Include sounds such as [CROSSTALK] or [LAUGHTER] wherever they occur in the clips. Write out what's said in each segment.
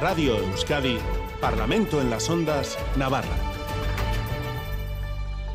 Radio Euskadi, Parlamento en las Ondas, Navarra.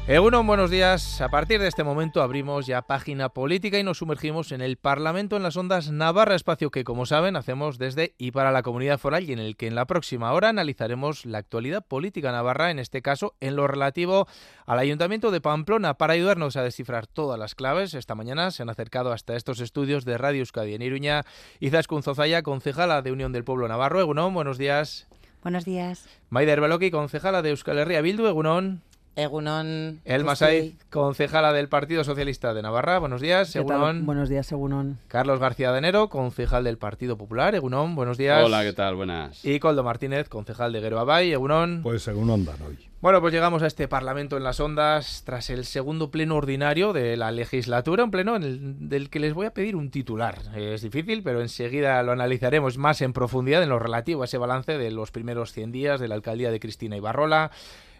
Egunon, buenos días. A partir de este momento abrimos ya página política y nos sumergimos en el Parlamento en las Ondas Navarra, espacio que, como saben, hacemos desde y para la comunidad foral y en el que en la próxima hora analizaremos la actualidad política navarra, en este caso en lo relativo al Ayuntamiento de Pamplona. Para ayudarnos a descifrar todas las claves, esta mañana se han acercado hasta estos estudios de Radio Euskadi en Iruña Izaskun Zozaya, concejala de Unión del Pueblo Navarro. Egunon, buenos días. Buenos días. Maider Beloki, concejala de Euskal Herria Bildu. Egunon. Egunon. El Masay, concejala del Partido Socialista de Navarra. Buenos días, Egunon. Buenos días, Egunon. Carlos García de Enero, concejal del Partido Popular. Egunon, buenos días. Hola, ¿qué tal? Buenas. Y Coldo Martínez, concejal de Guero Abay. Egunon. Pues Egunon dan hoy. Bueno, pues llegamos a este Parlamento en las Ondas tras el segundo pleno ordinario de la legislatura, un pleno en el, del que les voy a pedir un titular. Es difícil, pero enseguida lo analizaremos más en profundidad en lo relativo a ese balance de los primeros 100 días de la alcaldía de Cristina Ibarrola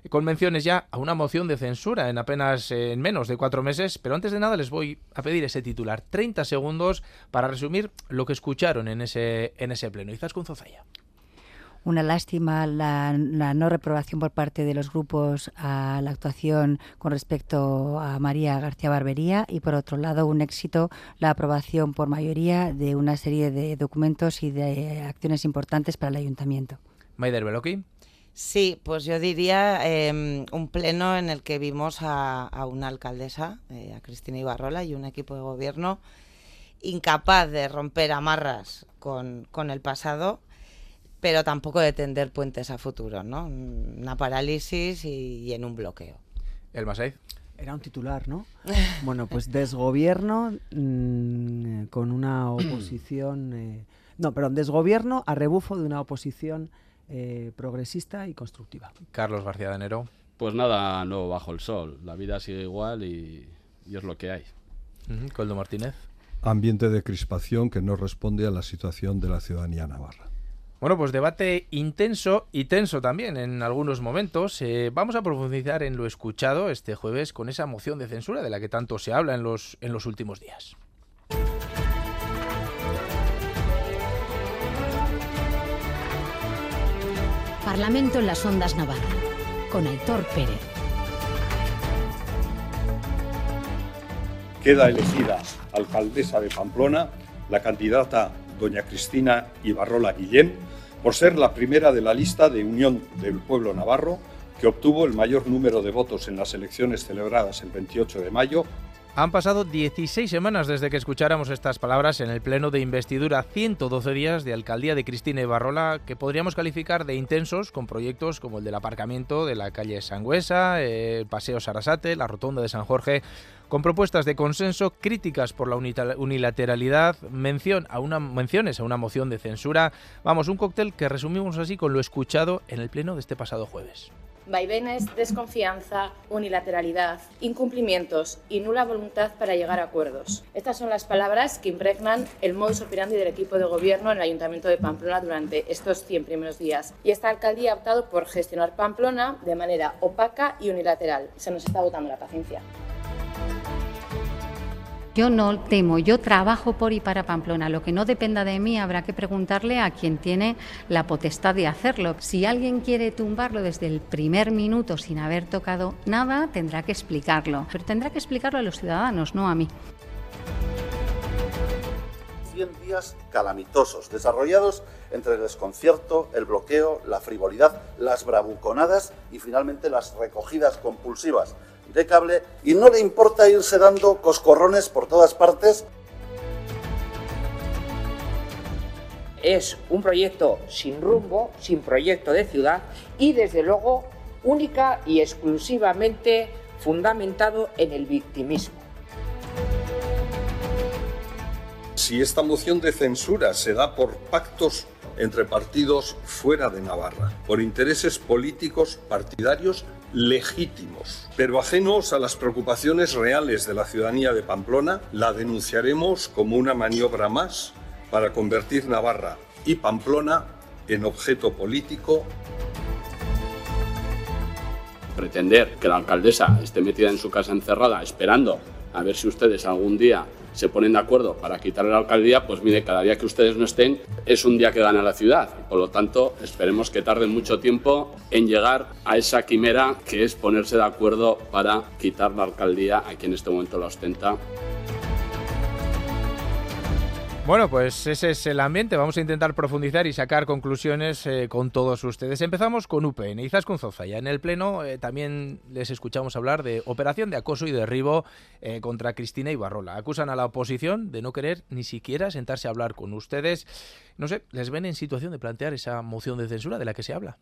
con menciones ya a una moción de censura en apenas en menos de cuatro meses. Pero antes de nada les voy a pedir ese titular, 30 segundos para resumir lo que escucharon en ese, en ese pleno. Izas Zozaya. Una lástima la, la, no reprobación por parte de los grupos a la actuación con respecto a María García Barbería y, por otro lado, un éxito la aprobación por mayoría de una serie de documentos y de acciones importantes para el ayuntamiento. Maider Beloki. Sí, pues yo diría eh, un pleno en el que vimos a, a una alcaldesa, eh, a Cristina Ibarrola, y un equipo de gobierno incapaz de romper amarras con, con el pasado, pero tampoco de tender puentes a futuro, ¿no? Una parálisis y, y en un bloqueo. El Masaiz. Era un titular, ¿no? [LAUGHS] bueno, pues desgobierno mmm, con una [CLEARS THROAT] oposición... Eh, no, perdón, desgobierno a rebufo de una oposición eh, progresista y constructiva. Carlos García de Enero. Pues nada nuevo bajo el sol. La vida sigue igual y, y es lo que hay. Uh -huh. Coldo Martínez. Ambiente de crispación que no responde a la situación de la ciudadanía navarra. Bueno, pues debate intenso y tenso también en algunos momentos. Eh, vamos a profundizar en lo escuchado este jueves con esa moción de censura de la que tanto se habla en los, en los últimos días. Parlamento en las Ondas Navarra, con Aitor Pérez. Queda elegida alcaldesa de Pamplona la candidata doña Cristina Ibarrola Guillén por ser la primera de la lista de Unión del Pueblo Navarro que obtuvo el mayor número de votos en las elecciones celebradas el 28 de mayo han pasado 16 semanas desde que escucháramos estas palabras en el pleno de investidura, 112 días de alcaldía de Cristina Ibarrola, que podríamos calificar de intensos con proyectos como el del aparcamiento de la calle Sangüesa, el Paseo Sarasate, la Rotonda de San Jorge, con propuestas de consenso, críticas por la unilateralidad, mención a una, menciones a una moción de censura. Vamos, un cóctel que resumimos así con lo escuchado en el pleno de este pasado jueves vaivenes, desconfianza, unilateralidad, incumplimientos y nula voluntad para llegar a acuerdos. Estas son las palabras que impregnan el modus operandi del equipo de gobierno en el Ayuntamiento de Pamplona durante estos 100 primeros días. Y esta alcaldía ha optado por gestionar Pamplona de manera opaca y unilateral. Se nos está agotando la paciencia. Yo no temo, yo trabajo por y para Pamplona. Lo que no dependa de mí habrá que preguntarle a quien tiene la potestad de hacerlo. Si alguien quiere tumbarlo desde el primer minuto sin haber tocado nada, tendrá que explicarlo. Pero tendrá que explicarlo a los ciudadanos, no a mí. 100 días calamitosos, desarrollados entre el desconcierto, el bloqueo, la frivolidad, las bravuconadas y finalmente las recogidas compulsivas de cable y no le importa irse dando coscorrones por todas partes. Es un proyecto sin rumbo, sin proyecto de ciudad y desde luego única y exclusivamente fundamentado en el victimismo. Si esta moción de censura se da por pactos entre partidos fuera de Navarra, por intereses políticos partidarios legítimos, pero ajenos a las preocupaciones reales de la ciudadanía de Pamplona, la denunciaremos como una maniobra más para convertir Navarra y Pamplona en objeto político. Pretender que la alcaldesa esté metida en su casa encerrada esperando a ver si ustedes algún día se ponen de acuerdo para quitarle la alcaldía, pues mire, cada día que ustedes no estén es un día que gana la ciudad. por lo tanto, esperemos que tarden mucho tiempo en llegar a esa quimera que es ponerse de acuerdo para quitar la alcaldía a quien en este momento la ostenta. Bueno, pues ese es el ambiente. Vamos a intentar profundizar y sacar conclusiones eh, con todos ustedes. Empezamos con UPN, Izaskun Ya En el Pleno eh, también les escuchamos hablar de operación de acoso y derribo eh, contra Cristina Ibarrola. Acusan a la oposición de no querer ni siquiera sentarse a hablar con ustedes. No sé, ¿les ven en situación de plantear esa moción de censura de la que se habla?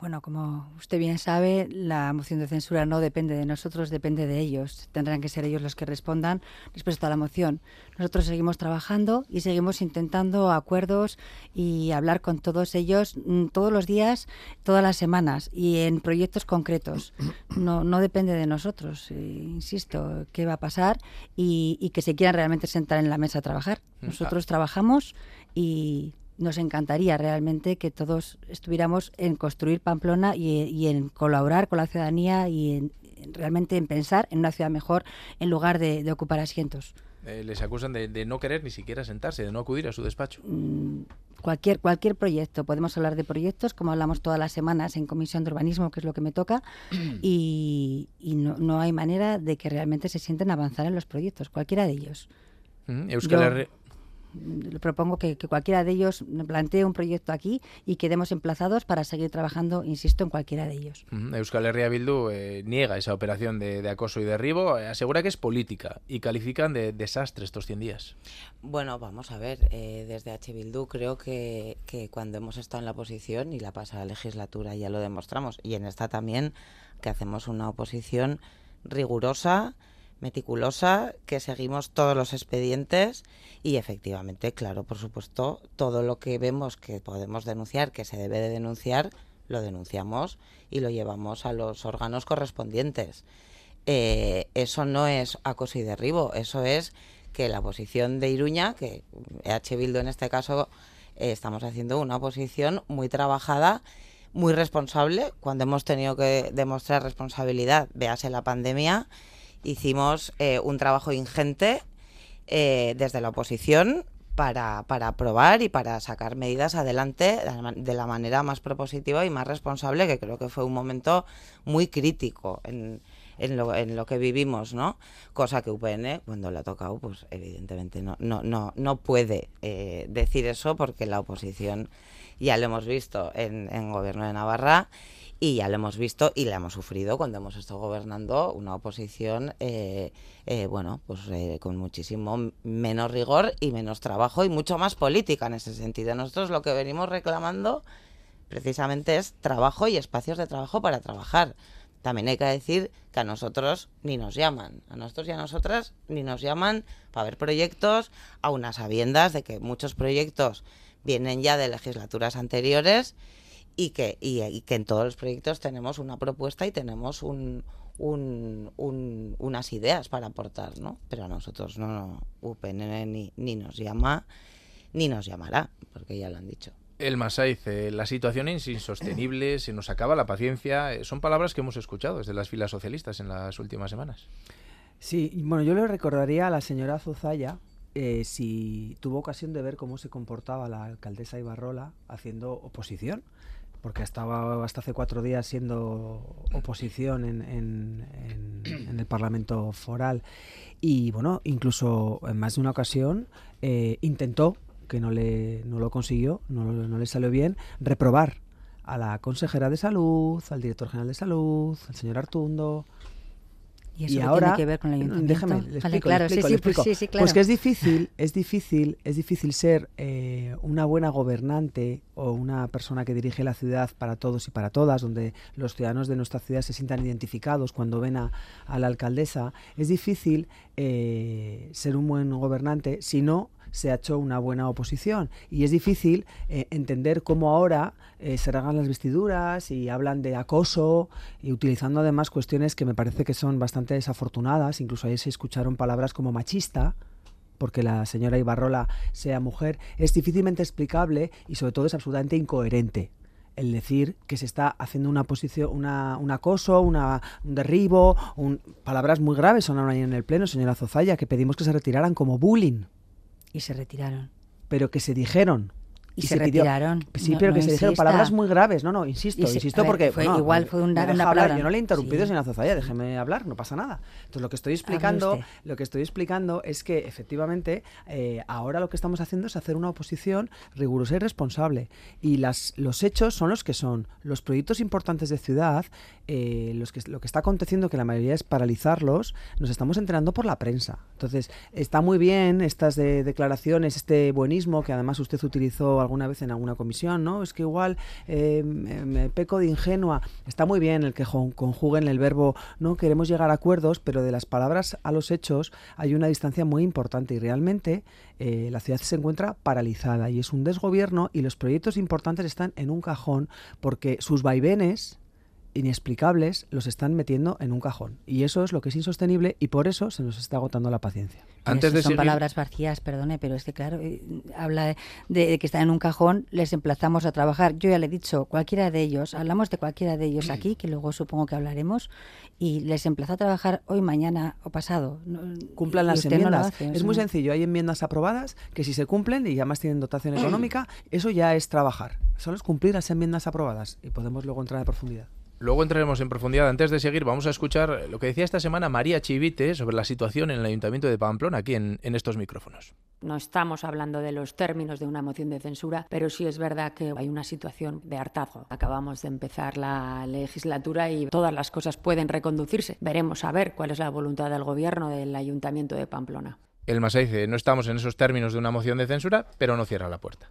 Bueno, como usted bien sabe, la moción de censura no depende de nosotros, depende de ellos. Tendrán que ser ellos los que respondan respecto a la moción. Nosotros seguimos trabajando y seguimos intentando acuerdos y hablar con todos ellos mm, todos los días, todas las semanas y en proyectos concretos. No, no depende de nosotros, eh, insisto, qué va a pasar y, y que se quieran realmente sentar en la mesa a trabajar. Mm, nosotros trabajamos y nos encantaría realmente que todos estuviéramos en construir Pamplona y, en colaborar con la ciudadanía y en, realmente en pensar en una ciudad mejor en lugar de, ocupar asientos. Eh, les acusan de, no querer ni siquiera sentarse, de no acudir a su despacho. Mm, cualquier, cualquier proyecto, podemos hablar de proyectos, como hablamos todas las semanas en Comisión de Urbanismo, que es lo que me toca, [CLEARS THROAT] y, no, hay manera de que realmente se sienten avanzar en los proyectos, cualquiera de ellos. Mm, le propongo que, cualquiera de ellos plantee un proyecto aquí y quedemos emplazados para seguir trabajando, insisto, en cualquiera de ellos. Euskal Herria Bildu eh, niega esa operación de, acoso y derribo, eh, asegura que es política y califican de desastre estos 100 días. Bueno, vamos a ver, eh, desde H. Bildu creo que, que cuando hemos estado en la oposición y la pasada legislatura ya lo demostramos y en esta también que hacemos una oposición rigurosa, meticulosa, que seguimos todos los expedientes y efectivamente, claro, por supuesto, todo lo que vemos que podemos denunciar, que se debe de denunciar, lo denunciamos y lo llevamos a los órganos correspondientes. Eh, eso no es acoso y derribo, eso es que la oposición de Iruña, que EH Bildu en este caso, eh, estamos haciendo una oposición muy trabajada, muy responsable, cuando hemos tenido que demostrar responsabilidad, véase la pandemia, hicimos eh, un trabajo ingente eh, desde la oposición para, para aprobar y para sacar medidas adelante de la manera más propositiva y más responsable, que creo que fue un momento muy crítico en, en, lo, en lo que vivimos, ¿no? Cosa que UPN, cuando le ha tocado, pues evidentemente no, no, no, no puede eh, decir eso porque la oposición ya lo hemos visto en, en Gobierno de Navarra y ya lo hemos visto y lo hemos sufrido cuando hemos estado gobernando una oposición, eh, eh, bueno, pues eh, con muchísimo menos rigor y menos trabajo y mucho más política en ese sentido. Nosotros lo que venimos reclamando precisamente es trabajo y espacios de trabajo para trabajar. También hay que decir que a nosotros ni nos llaman, a nosotros y a nosotras ni nos llaman para ver proyectos, a unas sabiendas de que muchos proyectos vienen ya de legislaturas anteriores y que, y, que en todos los proyectos tenemos una propuesta y tenemos un, unas ideas para aportar, ¿no? Pero a nosotros no, no UPN ni, ni nos llama ni nos llamará, porque ya lo han dicho. El Masaiz, la situación es insostenible, [CLEARS THROAT] se nos acaba la paciencia. Eh, son palabras que hemos escuchado desde las filas socialistas en las últimas semanas. Sí, bueno, yo le recordaría a la señora Zuzaya eh, si tuvo ocasión de ver cómo se comportaba la alcaldesa Ibarrola haciendo oposición porque estaba hasta hace cuatro días siendo oposición en, en, el Parlamento Foral. Y bueno, incluso en más de una ocasión eh, intentó, que no, le, no lo consiguió, no, no le salió bien, reprobar a la consejera de salud, al director general de salud, al señor Artundo, y eso ahora, tiene que ver con el ayuntamiento. Déjame, le explico, claro, sí, sí, pues sí, claro. Pues que es difícil, es difícil, es difícil ser eh, una buena gobernante o una persona que dirige la ciudad para todos y para todas, donde los ciudadanos de nuestra ciudad se sientan identificados cuando ven a, la alcaldesa. Es difícil eh, ser un buen gobernante si no se ha hecho una buena oposición. Y es difícil eh, entender cómo ahora eh, se ragan las vestiduras y hablan de acoso y utilizando además cuestiones que me parece que son bastante desafortunadas. Incluso ahí se escucharon palabras como machista porque la señora Ibarrola sea mujer, es difícilmente explicable y sobre todo es absolutamente incoherente. el decir que se está haciendo una posición, una, un acoso, una, un derribo, palabras muy graves sonaron ahí en el pleno, señora Zozaya, que pedimos que se retiraran como bullying. Y se retiraron. Pero que se dijeron y, se, retiraron. Sí, pero que se dijeron palabras muy graves. No, no, insisto, insisto porque. Fue, igual fue una, palabra. Yo no le he interrumpido, señora Zozaya, déjeme hablar, no pasa nada. Entonces, lo que estoy explicando, lo que estoy explicando es que efectivamente eh, ahora lo que estamos haciendo es hacer una oposición rigurosa y responsable. Y las, los hechos son los que son. Los proyectos importantes de ciudad, eh, los que, lo que está aconteciendo, que la mayoría es paralizarlos, nos estamos enterando por la prensa. Entonces, está muy bien estas declaraciones, este buenismo que además usted utilizó alguna vez en alguna comisión, ¿no? Es que igual eh, me peco de ingenua. Está muy bien el que conjuguen el verbo, no queremos llegar a acuerdos, pero de las palabras a los hechos hay una distancia muy importante y realmente eh, la ciudad se encuentra paralizada y es un desgobierno y los proyectos importantes están en un cajón porque sus vaivenes inexplicables los están metiendo en un cajón. Y eso es lo que es insostenible y por eso se nos está agotando la paciencia. Antes de son palabras vacías, perdone, pero es que claro, eh, habla de, que están en un cajón, les emplazamos a trabajar. Yo ya le he dicho, cualquiera de ellos, hablamos de cualquiera de ellos aquí, que luego supongo que hablaremos, y les emplazo a trabajar hoy, mañana o pasado. Cumplan las enmiendas. es muy sencillo, hay enmiendas aprobadas que si se cumplen y además tienen dotación económica, [CLEARS THROAT] eso ya es trabajar. Solo es cumplir las enmiendas aprobadas y podemos luego entrar en profundidad. Luego entraremos en profundidad. Antes de seguir, vamos a escuchar lo que decía esta semana María Chivite sobre la situación en el Ayuntamiento de Pamplona, aquí en, estos micrófonos. No estamos hablando de los términos de una moción de censura, pero sí es verdad que hay una situación de hartazgo. Acabamos de empezar la legislatura y todas las cosas pueden reconducirse. Veremos a ver cuál es la voluntad del Gobierno del Ayuntamiento de Pamplona. El MASA dice, no estamos en esos términos de una moción de censura, pero no cierra la puerta.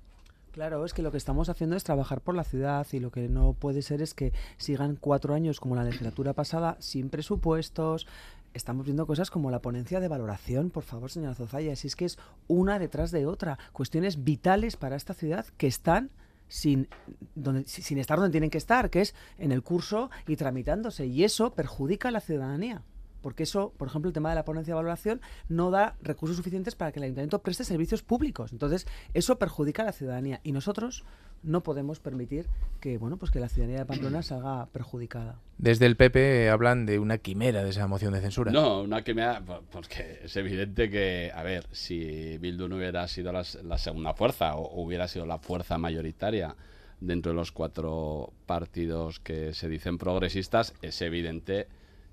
Claro, es que lo que estamos haciendo es trabajar por la ciudad y lo que no puede ser es que sigan cuatro años como la legislatura pasada sin presupuestos. Estamos viendo cosas como la ponencia de valoración, por favor, señora Zozaya, si es que es una detrás de otra, cuestiones vitales para esta ciudad que están sin, donde, sin estar donde tienen que estar, que es en el curso y tramitándose, y eso perjudica a la ciudadanía porque eso, por ejemplo, el tema de la ponencia de valoración no da recursos suficientes para que el ayuntamiento preste servicios públicos. Entonces, eso perjudica a la ciudadanía y nosotros no podemos permitir que, bueno, pues que la ciudadanía de Pamplona [CLEARS THROAT] salga perjudicada. Desde el PP hablan de una quimera de esa moción de censura. No, una quimera, porque es evidente que, a ver, si Bildu no hubiera sido la, segunda fuerza o hubiera sido la fuerza mayoritaria dentro de los cuatro partidos que se dicen progresistas, es evidente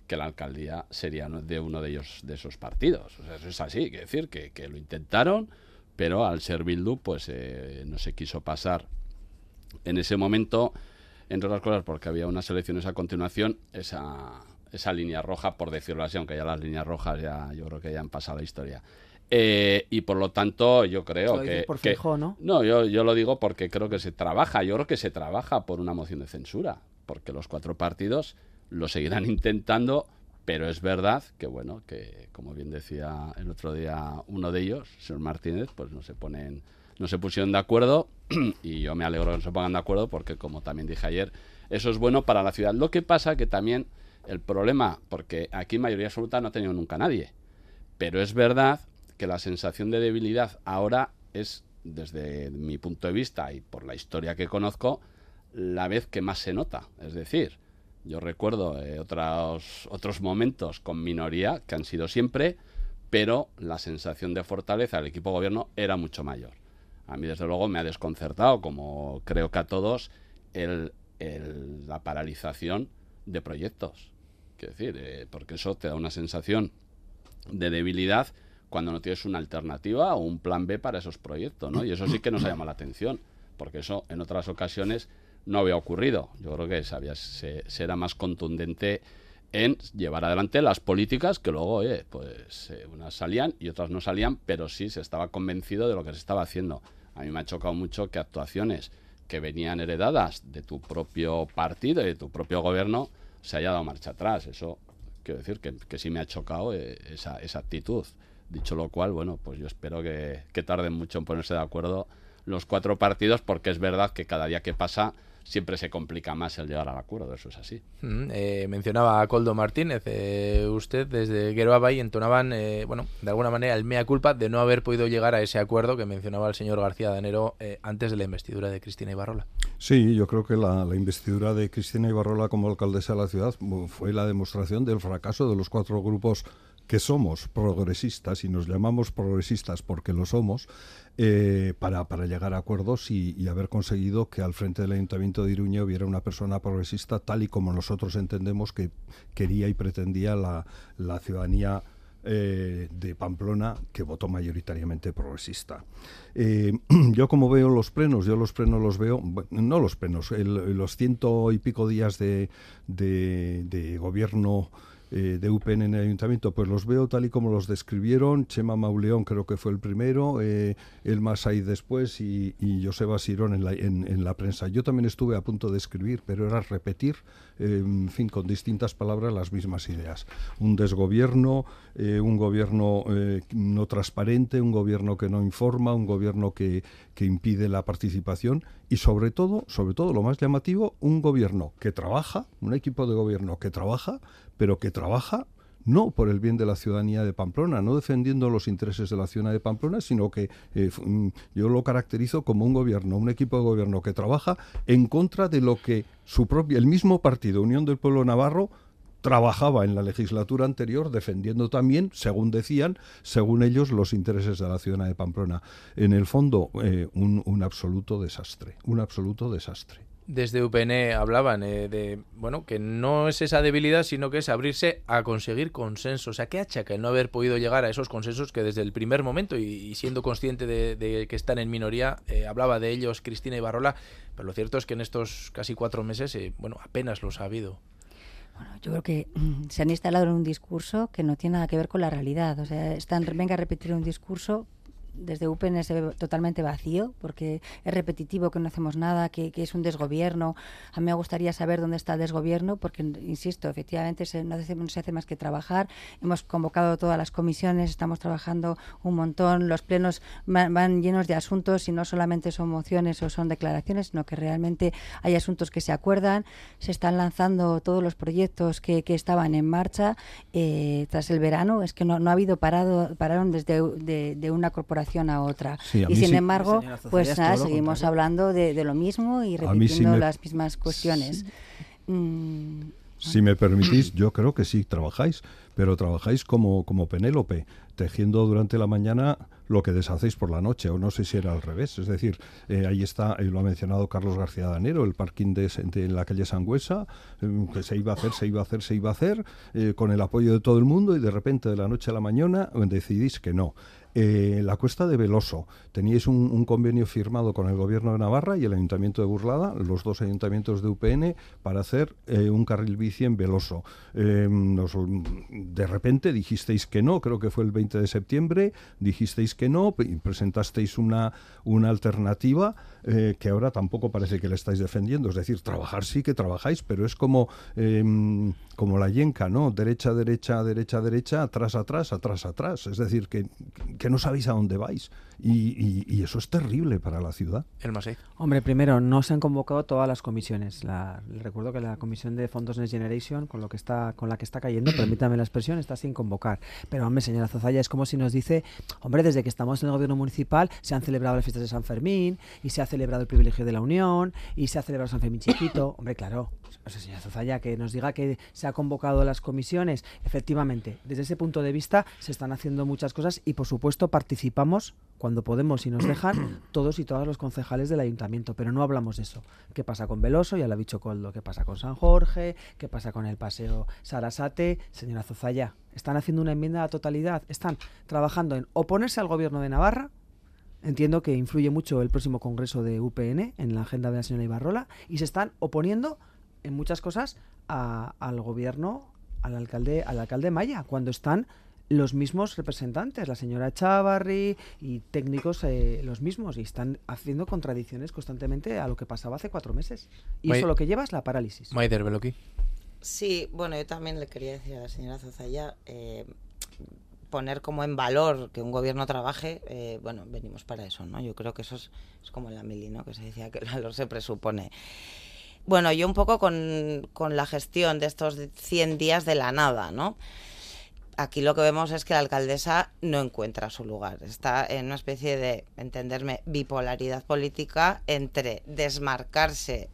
que la alcaldía sería de uno de ellos, de esos partidos. O sea, eso es así, que decir que, que, lo intentaron, pero al ser Bildu, pues eh, no se quiso pasar en ese momento, entre otras cosas, porque había unas elecciones a continuación, esa, esa línea roja, por decirlo así, aunque ya las líneas rojas ya yo creo que ya han pasado la historia. Eh, y por lo tanto, yo creo que. Por que ¿no? No, yo, yo lo digo porque creo que se trabaja. Yo creo que se trabaja por una moción de censura. Porque los cuatro partidos lo seguirán [LAUGHS] intentando, pero es verdad que, bueno, que como bien decía el otro día uno de ellos, señor Martínez, pues no se ponen, no se pusieron de acuerdo [CLEARS THROAT] y yo me alegro que no se pongan de acuerdo porque, como también dije ayer, eso es bueno para la ciudad. Lo que pasa que también el problema, porque aquí mayoría absoluta no ha tenido nunca nadie, pero es verdad que la sensación de debilidad ahora es, desde mi punto de vista y por la historia que conozco, la vez que más se nota. Es decir, yo recuerdo eh, otros, otros momentos con minoría, que han sido siempre, pero la sensación de fortaleza del equipo gobierno era mucho mayor. A mí, desde luego, me ha desconcertado, como creo que a todos, el, la paralización de proyectos. Quiero decir, eh, porque eso te da una sensación de debilidad cuando no tienes una alternativa o un plan B para esos proyectos, ¿no? Y eso sí que nos llama la atención, porque eso en otras ocasiones no había ocurrido. Yo creo que sabía, se, era más contundente en llevar adelante las políticas que luego, pues eh, unas salían y otras no salían, pero sí se estaba convencido de lo que se estaba haciendo. A mí me ha chocado mucho que actuaciones que venían heredadas de tu propio partido y de tu propio gobierno se haya dado marcha atrás. Eso quiero decir que, sí me ha chocado eh, esa, esa actitud. Dicho lo cual, bueno, pues yo espero que, que tarden mucho en ponerse de acuerdo los cuatro partidos porque es verdad que cada día que pasa siempre se complica más el llegar al acuerdo, eso es así. Mm, eh, mencionaba a Coldo Martínez, eh, usted desde Geroa y entonaban, eh, bueno, de alguna manera el mea culpa de no haber podido llegar a ese acuerdo que mencionaba el señor García Danero antes de la investidura de Cristina Ibarrola. Sí, yo creo que la, la investidura de Cristina Ibarrola como alcaldesa de la ciudad fue la demostración del fracaso de los cuatro grupos que somos progresistas y nos llamamos progresistas porque lo somos, eh, para, para, llegar a acuerdos y, haber conseguido que al frente del Ayuntamiento de Iruña hubiera una persona progresista tal y como nosotros entendemos que quería y pretendía la, la ciudadanía eh, de Pamplona que votó mayoritariamente progresista. Eh, [CLEARS THROAT] yo como veo los plenos, yo los plenos los veo, no los plenos, los ciento y pico días de, de gobierno eh, de UPN en el ayuntamiento, pues los veo tal y como los describieron. Chema Mauleón creo que fue el primero, eh, el Masai después y, y Joseba Sirón en la, en, la prensa. Yo también estuve a punto de escribir, pero era repetir, eh, en fin, con distintas palabras las mismas ideas. Un desgobierno, un gobierno no transparente, un gobierno que no informa, un gobierno que, que impide la participación y sobre todo, sobre todo lo más llamativo, un gobierno que trabaja, un equipo de gobierno que trabaja, pero que trabaja no por el bien de la ciudadanía de Pamplona, no defendiendo los intereses de la ciudadanía de Pamplona, sino que eh, mm, yo lo caracterizo como un gobierno, un equipo de gobierno que trabaja en contra de lo que su propio, el mismo partido, Unión del Pueblo Navarro, trabajaba en la legislatura anterior defendiendo también, según decían, según ellos, los intereses de la ciudadanía de Pamplona. En el fondo, eh, un absoluto desastre, un absoluto desastre desde UPN hablaban eh, de bueno que no es esa debilidad sino que es abrirse a conseguir consensos. Sea, ¿qué achaca el no haber podido llegar a esos consensos que desde el primer momento y, siendo consciente de, que están en minoría eh, hablaba de ellos Cristina Ibarrola, pero lo cierto es que en estos casi cuatro meses eh, bueno apenas los ha habido. Bueno, yo creo que mm, se han instalado en un discurso que no tiene nada que ver con la realidad. O sea, están venga a repetir un discurso desde UPN se totalmente vacío, porque es repetitivo, que no hacemos nada, que, es un desgobierno. A mí me gustaría saber dónde está el desgobierno, porque, insisto, efectivamente se, no, se hace más que trabajar. Hemos convocado todas las comisiones, estamos trabajando un montón. Los plenos van, llenos de asuntos y no solamente son mociones o son declaraciones, sino que realmente hay asuntos que se acuerdan. Se están lanzando todos los proyectos que, estaban en marcha eh, tras el verano. Es que no, ha habido parado, pararon desde de una corporación a otra. y sin embargo, pues nada, seguimos hablando de, lo mismo y repitiendo las mismas cuestiones. Mm, si me permitís, [CLEARS THROAT] yo creo que sí trabajáis, pero trabajáis como, como Penélope, tejiendo durante la mañana lo que deshacéis por la noche, o no sé si era al revés. Es decir, eh, ahí está, y lo ha mencionado Carlos García Danero, el parking de, en la calle Sangüesa, eh, que se iba a hacer, se iba a hacer, se iba a hacer, eh, con el apoyo de todo el mundo, y de repente de la noche a la mañana decidís que no. Eh, la cuesta de Veloso. Teníais un, convenio firmado con el gobierno de Navarra y el ayuntamiento de Burlada, los dos ayuntamientos de UPN, para hacer eh, un carril bici en Veloso. Eh, de repente dijisteis que no, creo que fue el 20 de septiembre, dijisteis que no presentasteis una, una alternativa que ahora tampoco parece que le estáis defendiendo. Es decir, trabajar sí que trabajáis, pero es como, em, como la yenca, ¿no? Derecha, derecha, derecha, derecha, atrás, atrás, atrás, atrás. Es decir, que que no sabéis a dónde vais. Y, eso es terrible para la ciudad. El Hombre, primero, no se han convocado todas las comisiones. La, recuerdo que la comisión de fondos Next Generation, con, lo que está, con la que está cayendo, [CLEARS THROAT] permítame la expresión, está sin convocar. Pero, hombre, señora Zozaya, es como si nos dice, hombre, desde que estamos en el gobierno municipal se han celebrado las fiestas de San Fermín, y se ha celebrado el privilegio de la Unión, y se ha celebrado San Fermín chiquito. [CLEARS THROAT] hombre, claro, o sea, señora Zozaya, que nos diga que se ha convocado las comisiones. Efectivamente, desde ese punto de vista se están haciendo muchas cosas y, por supuesto, participamos cuando podemos y nos dejan [COUGHS] todos y todas los concejales del ayuntamiento, pero no hablamos de eso. ¿Qué pasa con Veloso? Ya lo ha dicho Coldo. ¿Qué pasa con San Jorge? ¿Qué pasa con el paseo Sarasate? Señora Zozaya, están haciendo una enmienda a la totalidad, están trabajando en oponerse al gobierno de Navarra. Entiendo que influye mucho el próximo congreso de UPN en la agenda de la señora Ibarrola y se están oponiendo en muchas cosas al gobierno, al alcalde, al alcalde Maya, cuando están los mismos representantes, la señora Chavarri y técnicos eh, los mismos, y están haciendo contradicciones constantemente a lo que pasaba hace cuatro meses. Y eso lo que lleva es la parálisis. Maider Beloki. Sí, bueno, yo también le quería decir a la señora Zozaya, eh, poner como en valor que un gobierno trabaje, eh, bueno, venimos para eso, ¿no? Yo creo que eso es, como en la mili, ¿no? Que se decía que el valor se presupone. Bueno, yo un poco con, con, la gestión de estos 100 días de la nada, ¿no? Aquí lo que vemos es que la alcaldesa no encuentra su lugar. Está en una especie de, entenderme, bipolaridad política entre desmarcarse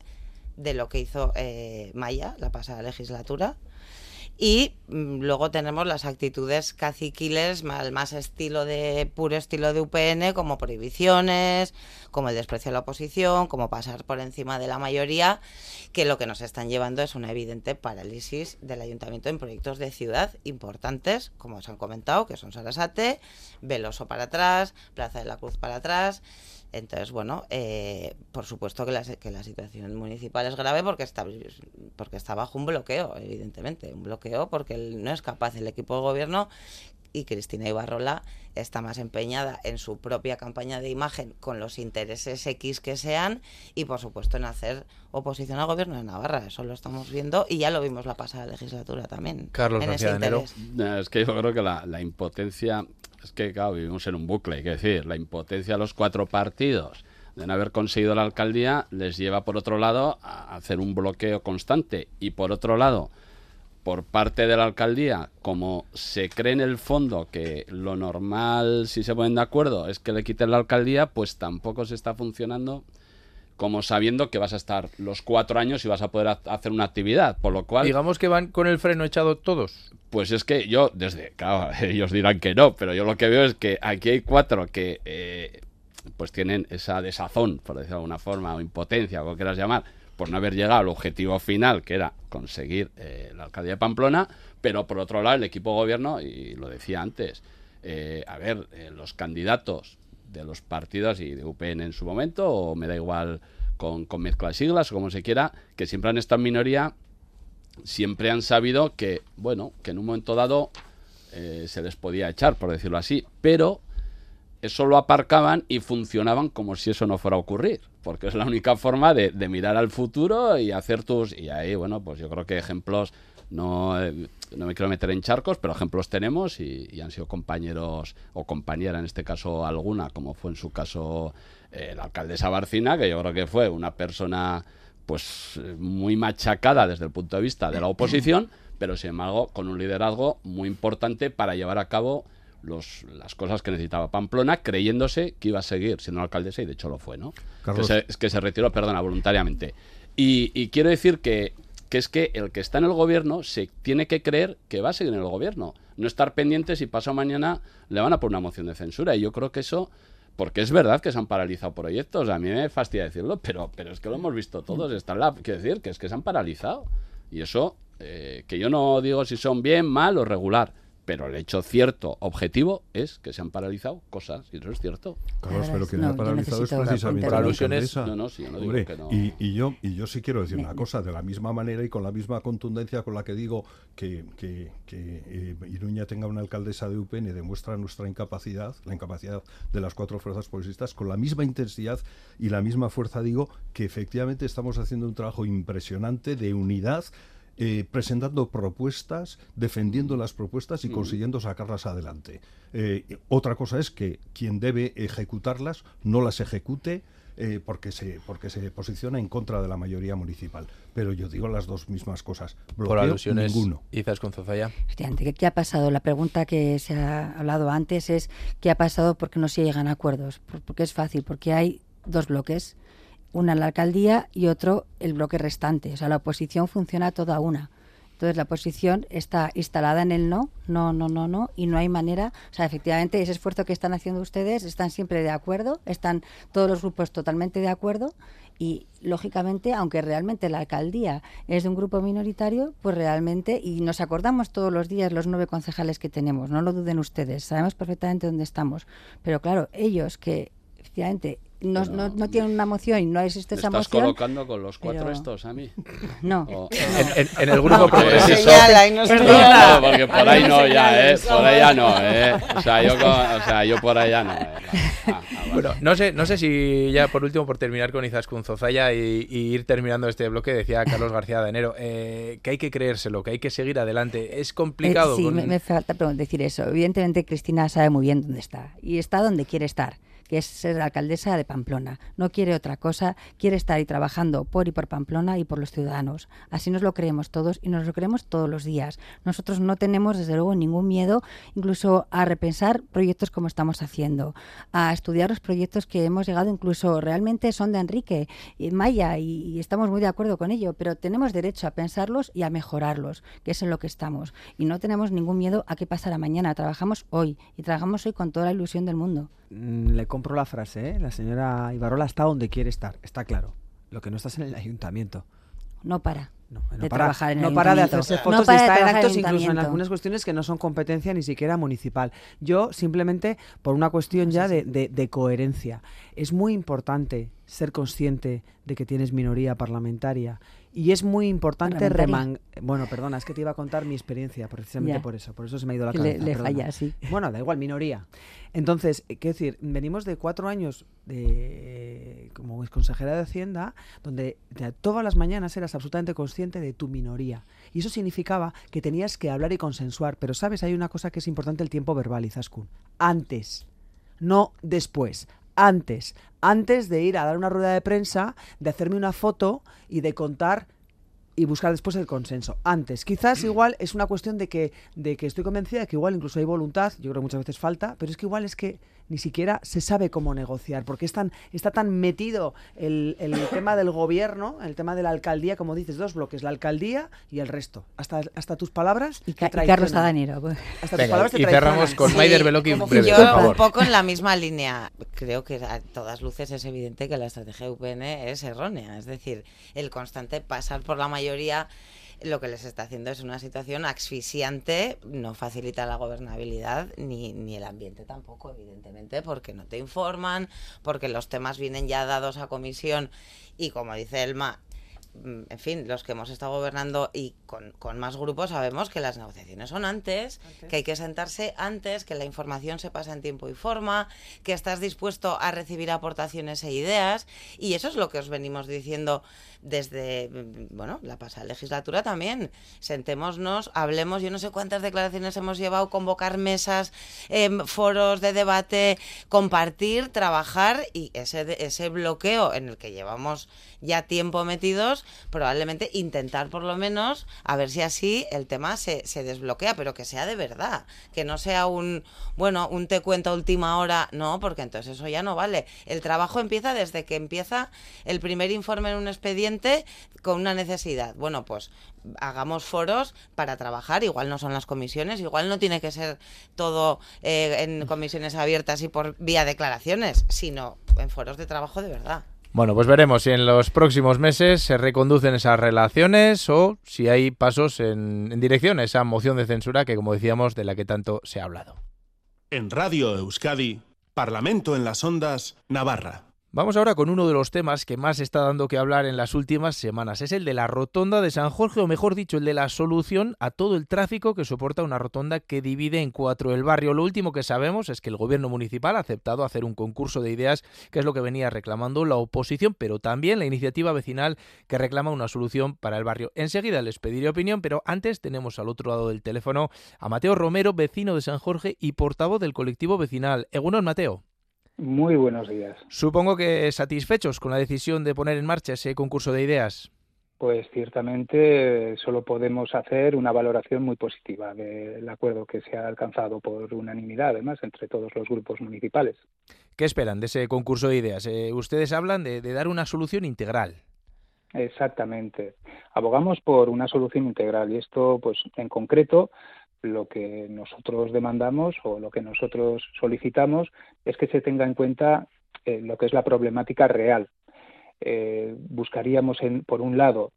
de lo que hizo eh, Maya la pasada legislatura, y mm, luego tenemos las actitudes caciquiles, más, más estilo de puro estilo de UPN, como prohibiciones, como el desprecio a la oposición, como pasar por encima de la mayoría, que lo que nos están llevando es una evidente parálisis del ayuntamiento en proyectos de ciudad importantes, como os han comentado, que son Sarasate, Veloso para atrás, Plaza de la Cruz para atrás. Entonces, bueno, eh, por supuesto que la, que la situación municipal es grave porque está, porque está bajo un bloqueo, evidentemente, un bloqueo porque no es capaz el equipo de gobierno y Cristina Ibarrola está más empeñada en su propia campaña de imagen con los intereses X que sean y por supuesto en hacer oposición al gobierno de Navarra. Eso lo estamos viendo y ya lo vimos la pasada legislatura también. Carlos en ese interés. Es que yo creo que la, la impotencia es que, claro, vivimos en un bucle, hay que decir, la impotencia de los cuatro partidos de no haber conseguido la alcaldía les lleva, por otro lado, a hacer un bloqueo constante. Y por otro lado, por parte de la alcaldía, como se cree en el fondo que lo normal, si se ponen de acuerdo, es que le quiten la alcaldía, pues tampoco se está funcionando como sabiendo que vas a estar los cuatro años y vas a poder hacer una actividad, por lo cual... Digamos que van con el freno echado todos. Pues es que yo, desde, claro, [LAUGHS] ellos dirán que no, pero yo lo que veo es que aquí hay cuatro que eh, pues tienen esa desazón, por decirlo de alguna forma, o impotencia, como quieras llamar, por no haber llegado al objetivo final, que era conseguir eh, la alcaldía de Pamplona, pero por otro lado el equipo de gobierno, y lo decía antes, eh, a ver, los candidatos de los partidos y de UPN en su momento, o me da igual con, con mezcla de siglas o como se quiera, que siempre han estado en minoría, siempre han sabido que, bueno, que en un momento dado eh, se les podía echar, por decirlo así, pero eso lo aparcaban y funcionaban como si eso no fuera a ocurrir, porque es la única forma de, de mirar al futuro y hacer tus... Y ahí, bueno, pues yo creo que ejemplos no, eh, no me quiero meter en charcos, pero ejemplos tenemos y, han sido compañeros o compañera, en este caso alguna, como fue en su caso eh, la alcaldesa Barcina, que yo creo que fue una persona pues muy machacada desde el punto de vista de la oposición, pero sin embargo con un liderazgo muy importante para llevar a cabo los, las cosas que necesitaba Pamplona, creyéndose que iba a seguir siendo alcaldesa y de hecho lo fue, ¿no? es que se retiró, perdona, voluntariamente. y, quiero decir que que es que el que está en el gobierno se tiene que creer que va a seguir en el gobierno, no estar pendiente si pasado mañana le van a poner una moción de censura. Y yo creo que eso, porque es verdad que se han paralizado proyectos, a mí me fastidia decirlo, pero, pero es que lo hemos visto todos, está la, quiero decir que es que se han paralizado. Y eso, eh, que yo no digo si son bien, mal o regular, pero el hecho cierto, objetivo, es que se han paralizado cosas, y eso es cierto. Carlos, pero quien ha paralizado es precisamente la alcaldesa. No, no, sí, yo no digo que no. Y, y, yo, y yo sí quiero decir una cosa, de la misma manera y con la misma contundencia con la que digo que, que, que eh, Iruña tenga una alcaldesa de UPN demuestra nuestra incapacidad, la incapacidad de las cuatro fuerzas policistas, con la misma intensidad y la misma fuerza digo que efectivamente estamos haciendo un trabajo impresionante de unidad eh, presentando propuestas, defendiendo las propuestas y consiguiendo sacarlas adelante. Eh, otra cosa es que quien debe ejecutarlas no las ejecute. Eh, porque se porque se posiciona en contra de la mayoría municipal. Pero yo digo las dos mismas cosas. Bloqueo, Por alusiones, ninguno. Izas con Zozaya. ¿qué, ¿qué ha pasado? La pregunta que se ha hablado antes es ¿qué ha pasado porque no se llegan a acuerdos? Porque es fácil, porque hay dos bloques una la alcaldía y otro el bloque restante. O sea, la oposición funciona toda una. Entonces la oposición está instalada en el no, no, no, no, no, y no hay manera, o sea, efectivamente ese esfuerzo que están haciendo ustedes, están siempre de acuerdo, están todos los grupos totalmente de acuerdo y lógicamente, aunque realmente la alcaldía es de un grupo minoritario, pues realmente, y nos acordamos todos los días los nueve concejales que tenemos, no lo duden ustedes, sabemos perfectamente dónde estamos, pero claro, ellos que efectivamente no, no, no, tiene una moción y no existe esa estás moción. colocando con los cuatro estos a mí? [LAUGHS] No. O- En, en- en el grupo No, progresista. No porque por ahí no ya, ¿eh? Por ahí ya no, ¿eh? O sea, yo, o sea, yo por ahí ya no. ¿eh? [LAUGHS] Ah, ah, vale. Bueno, no sé, no sé si ya por último, por terminar con Izaskun Zozaya y, y ir terminando este bloque, decía Carlos García de Enero, eh, que hay que creérselo, que hay que seguir adelante. Es complicado. Eh, sí, con- me, me falta decir eso. Evidentemente Cristina sabe muy bien dónde está y está donde quiere estar. Que es ser alcaldesa de Pamplona. No quiere otra cosa, quiere estar ahí trabajando por y por Pamplona y por los ciudadanos. Así nos lo creemos todos y nos lo creemos todos los días. Nosotros no tenemos, desde luego, ningún miedo incluso a repensar proyectos como estamos haciendo, a estudiar los proyectos que hemos llegado, incluso realmente son de Enrique y Maya y, estamos muy de acuerdo con ello, pero tenemos derecho a pensarlos y a mejorarlos, que es en lo que estamos. Y no tenemos ningún miedo a qué pasará mañana. Trabajamos hoy y trabajamos hoy con toda la ilusión del mundo. Mm, le compro la frase, ¿eh? la señora Ibarola está donde quiere estar, está claro. Lo que no está es en el ayuntamiento. No para. No, de para, trabajar en no para de hacerse fotos no para de estar de en actos en incluso en algunas cuestiones que no son competencia ni siquiera municipal. Yo simplemente por una cuestión ya de, de- de coherencia. Es muy importante ser consciente de que tienes minoría parlamentaria y es muy importante Parlamentaria. remang... Bueno, perdona, es que te iba a contar mi experiencia precisamente Ya. por eso, por eso se me ha ido la le- cabeza. le perdona. falla, sí. Bueno, da igual, minoría. Entonces, eh, quiero decir, venimos de cuatro años de, como consejera de Hacienda, donde de- todas las mañanas eras absolutamente consciente de tu minoría. Y eso significaba que tenías que hablar y consensuar. Pero, ¿sabes? Hay una cosa que es importante, el tiempo verbal, Izaskun. Antes, no después. Antes, antes de ir a dar una rueda de prensa, de hacerme una foto y de contar y buscar después el consenso. Antes, quizás igual es una cuestión de que, de que estoy convencida de que igual incluso hay voluntad, yo creo que muchas veces falta, pero es que igual es que ni siquiera se sabe cómo negociar, porque es tan, está tan metido el, el tema del gobierno, el tema de la alcaldía, como dices, dos bloques, la alcaldía y el resto. Hasta, hasta tus palabras Y, te Ca- y traicionan. Carlos Adanero. Hasta tus palabras te y cerramos traicionan. con Maider Beloki como breve, yo por favor. un poco en la misma línea. Creo que a todas luces es evidente que la estrategia de UPN es errónea. Es decir, el constante pasar por la mayoría lo que les está haciendo es una situación asfixiante, no facilita la gobernabilidad ni, ni el ambiente tampoco, evidentemente, porque no te informan, porque los temas vienen ya dados a comisión y como dice Elma, mm, en fin, los que hemos estado gobernando y con, con más grupos sabemos que las negociaciones son antes, que hay que sentarse antes, que la información se pasa en tiempo y forma, que estás dispuesto a recibir aportaciones e ideas y eso es lo que os venimos diciendo desde, mm, bueno, la pasada legislatura también. Sentémonos, hablemos, yo no sé cuántas declaraciones hemos llevado, convocar mesas, em, foros de debate, compartir, trabajar y ese, ese bloqueo en el que llevamos ya tiempo metidos, probablemente intentar por lo menos a ver si así el tema se, se desbloquea, pero que sea de verdad, que no sea un, bueno, un te cuento última hora, no, porque entonces eso ya no vale. El trabajo empieza desde que empieza el primer informe en un expediente con una necesidad. Bueno, pues hagamos foros para trabajar, igual no son las comisiones, igual no tiene que ser todo eh, en comisiones abiertas y por vía declaraciones, sino en foros de trabajo de verdad. Bueno, pues veremos si en los próximos meses se reconducen esas relaciones o si hay pasos en, en dirección a esa moción de censura que, como decíamos, de la que tanto se ha hablado. En Radio Euskadi, Parlamento en las Ondas, Navarra. Vamos ahora con uno de los temas que más está dando que hablar en las últimas semanas. Es el de la rotonda de San Jorge, o mejor dicho, el de la solución a todo el tráfico que soporta una rotonda que divide en cuatro el barrio. Lo último que sabemos es que el gobierno municipal ha aceptado hacer un concurso de ideas, que es lo que venía reclamando la oposición, pero también la iniciativa vecinal que reclama una solución para el barrio. Enseguida les pediré opinión, pero antes tenemos al otro lado del teléfono a Mateo Romero, vecino de San Jorge y portavoz del colectivo vecinal. Egunon, Mateo. Muy buenos días. Supongo que satisfechos con la decisión de poner en marcha ese concurso de ideas. Pues ciertamente solo podemos hacer una valoración muy positiva del acuerdo que se ha alcanzado por unanimidad, además, entre todos los grupos municipales. ¿Qué esperan de ese concurso de ideas? Eh, ustedes hablan de, de dar una solución integral. Exactamente. Abogamos por una solución integral y esto, pues, en concreto, lo que nosotros demandamos o lo que nosotros solicitamos es que se tenga en cuenta eh, lo que es la problemática real. Eh, buscaríamos, en, por un lado,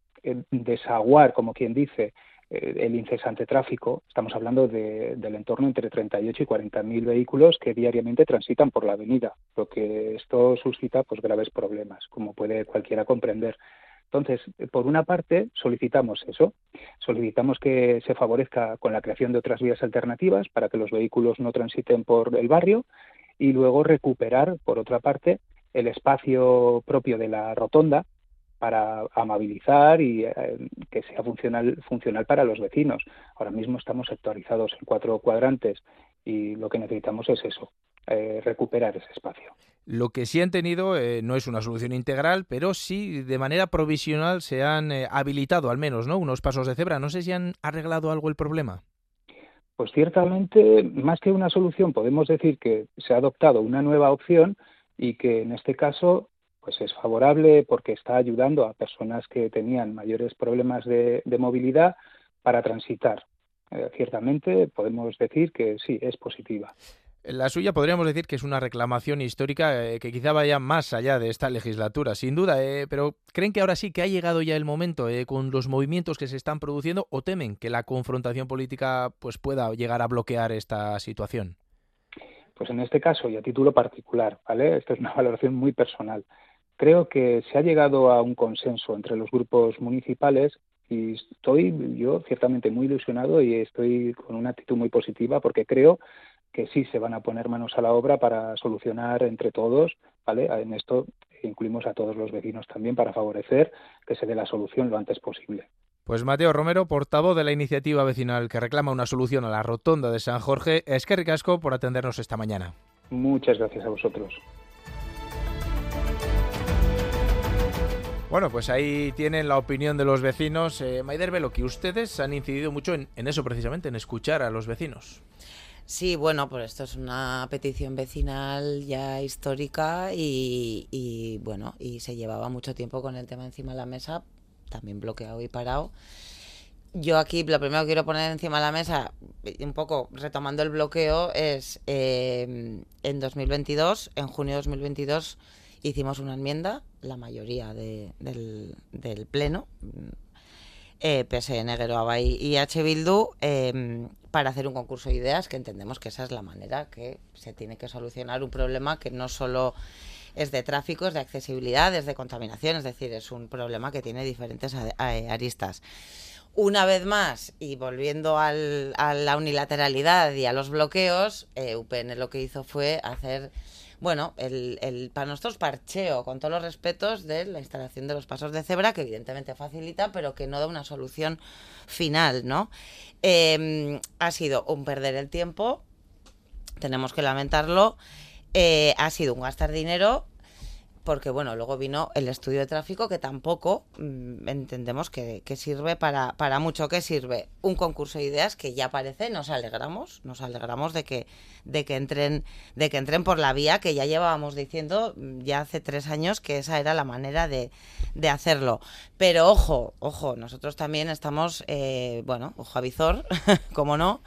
desaguar, como quien dice, eh, el incesante tráfico. Estamos hablando de, del entorno entre 38 y 40 mil vehículos que diariamente transitan por la avenida, lo que esto suscita pues graves problemas, como puede cualquiera comprender. Entonces, por una parte, solicitamos eso, solicitamos que se favorezca con la creación de otras vías alternativas para que los vehículos no transiten por el barrio y luego recuperar, por otra parte, el espacio propio de la rotonda para amabilizar y eh, que sea funcional, para los vecinos. Ahora mismo estamos sectorizados en cuatro cuadrantes y lo que necesitamos es eso, eh, recuperar ese espacio. Lo que sí han tenido eh, no es una solución integral, pero sí de manera provisional se han eh, habilitado al menos ¿no? unos pasos de cebra. No sé si han arreglado algo el problema. Pues ciertamente, más que una solución, podemos decir que se ha adoptado una nueva opción y que en este caso pues es favorable porque está ayudando a personas que tenían mayores problemas de, movilidad para transitar. Eh, ciertamente podemos decir que sí, es positiva. La suya podríamos decir que es una reclamación histórica eh, que quizá vaya más allá de esta legislatura, sin duda, eh, pero ¿creen que ahora sí que ha llegado ya el momento eh, con los movimientos que se están produciendo o temen que la confrontación política pues pueda llegar a bloquear esta situación? Pues en este caso y a título particular, ¿vale? Esta es una [LAUGHS] valoración muy personal. Creo que se ha llegado a un consenso entre los grupos municipales y estoy yo ciertamente muy ilusionado y estoy con una actitud muy positiva porque creo que sí se van a poner manos a la obra para solucionar entre todos, ¿vale? En esto incluimos a todos los vecinos también para favorecer que se dé la solución lo antes posible. Pues Mateo Romero, portavoz de la iniciativa vecinal que reclama una solución a la rotonda de San Jorge, es que ricasco por atendernos esta mañana. Muchas gracias a vosotros. Bueno, pues ahí tienen la opinión de los vecinos. Eh, Maider Velo, que ustedes han incidido mucho en, en eso precisamente, en escuchar a los vecinos. Sí, bueno, pues esto es una petición vecinal ya histórica y, bueno, y se llevaba mucho tiempo con el tema encima de la mesa, también bloqueado y parado. Yo aquí lo primero que quiero poner encima de la mesa, un poco retomando el bloqueo, es eh, en 2022, en junio de 2022, hicimos una enmienda, la mayoría del, del Pleno, eh, PSN, Abay y H. Bildu, em, para hacer un concurso de ideas, que entendemos que esa es la manera que se tiene que solucionar un problema que no solo es de tráfico, es de accesibilidad, es de contaminación, es decir, es un problema que tiene diferentes aristas. Una vez más, y volviendo a la unilateralidad y a los bloqueos, eh, UPN lo que hizo fue hacer bueno, el, el, para nosotros parcheo, con todos los respetos, de la instalación de los pasos de cebra, que evidentemente facilita, pero que no da una solución final, ¿no? Em, ha sido un perder el tiempo, tenemos que lamentarlo, eh, ha sido un gastar dinero porque bueno, luego vino el estudio de tráfico que tampoco mm, entendemos que, sirve para, para mucho que sirve. Un concurso de ideas que ya aparece, nos alegramos, nos alegramos de que, de que entren, de que entren por la vía que ya llevábamos diciendo mm, ya hace tres años que esa era la manera de, de hacerlo. Pero ojo, ojo, nosotros también estamos, eh, bueno, ojo a visor, [LAUGHS] como no.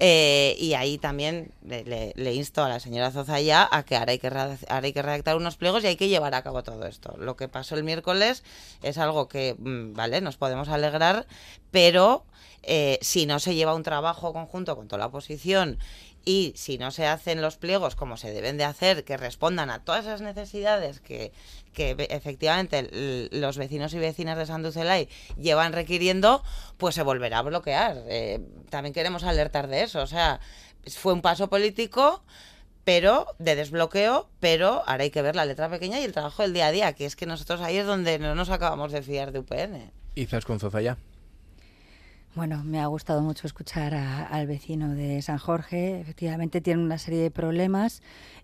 Eh, y ahí también le, insto a la señora Zozaya a que ahora hay que, hay que redactar unos pliegos y hay que llevar a cabo todo esto. Lo que pasó el miércoles es algo que, mm, vale, nos podemos alegrar, pero eh, si no se lleva un trabajo conjunto con toda la oposición y si no se hacen los pliegos como se deben de hacer, que respondan a todas esas necesidades que, efectivamente los vecinos y vecinas de Sanducelay llevan requiriendo, pues se volverá a bloquear. Eh, también queremos alertar de eso. O sea, fue un paso político pero de desbloqueo, pero ahora hay que ver la letra pequeña y el trabajo del día a día, que es que nosotros ahí es donde no nos acabamos de fiar de UPN. ¿Y con ya? Bueno, me ha gustado mucho escuchar al vecino de San Jorge. Efectivamente tiene una serie de problemas.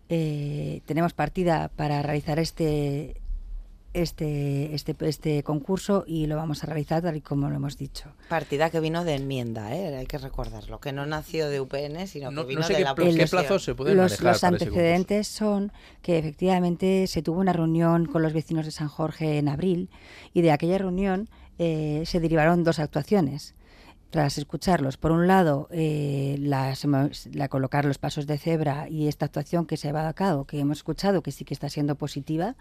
Eh, tenemos partida para realizar este, este, este, este concurso y lo vamos a realizar tal y como lo hemos dicho. Partida que vino de enmienda, ¿eh? hay que recordarlo, que no nació de UPN, sino que vino de la ¿Qué plazos se pueden Los, los antecedentes son que efectivamente se tuvo una reunión con los vecinos de San Jorge en abril y de aquella reunión eh, se derivaron dos actuaciones tras escucharlos, por un lado, eh, la, colocar los pasos de cebra y esta actuación que se va a cabo, que hemos escuchado que sí que está siendo positiva,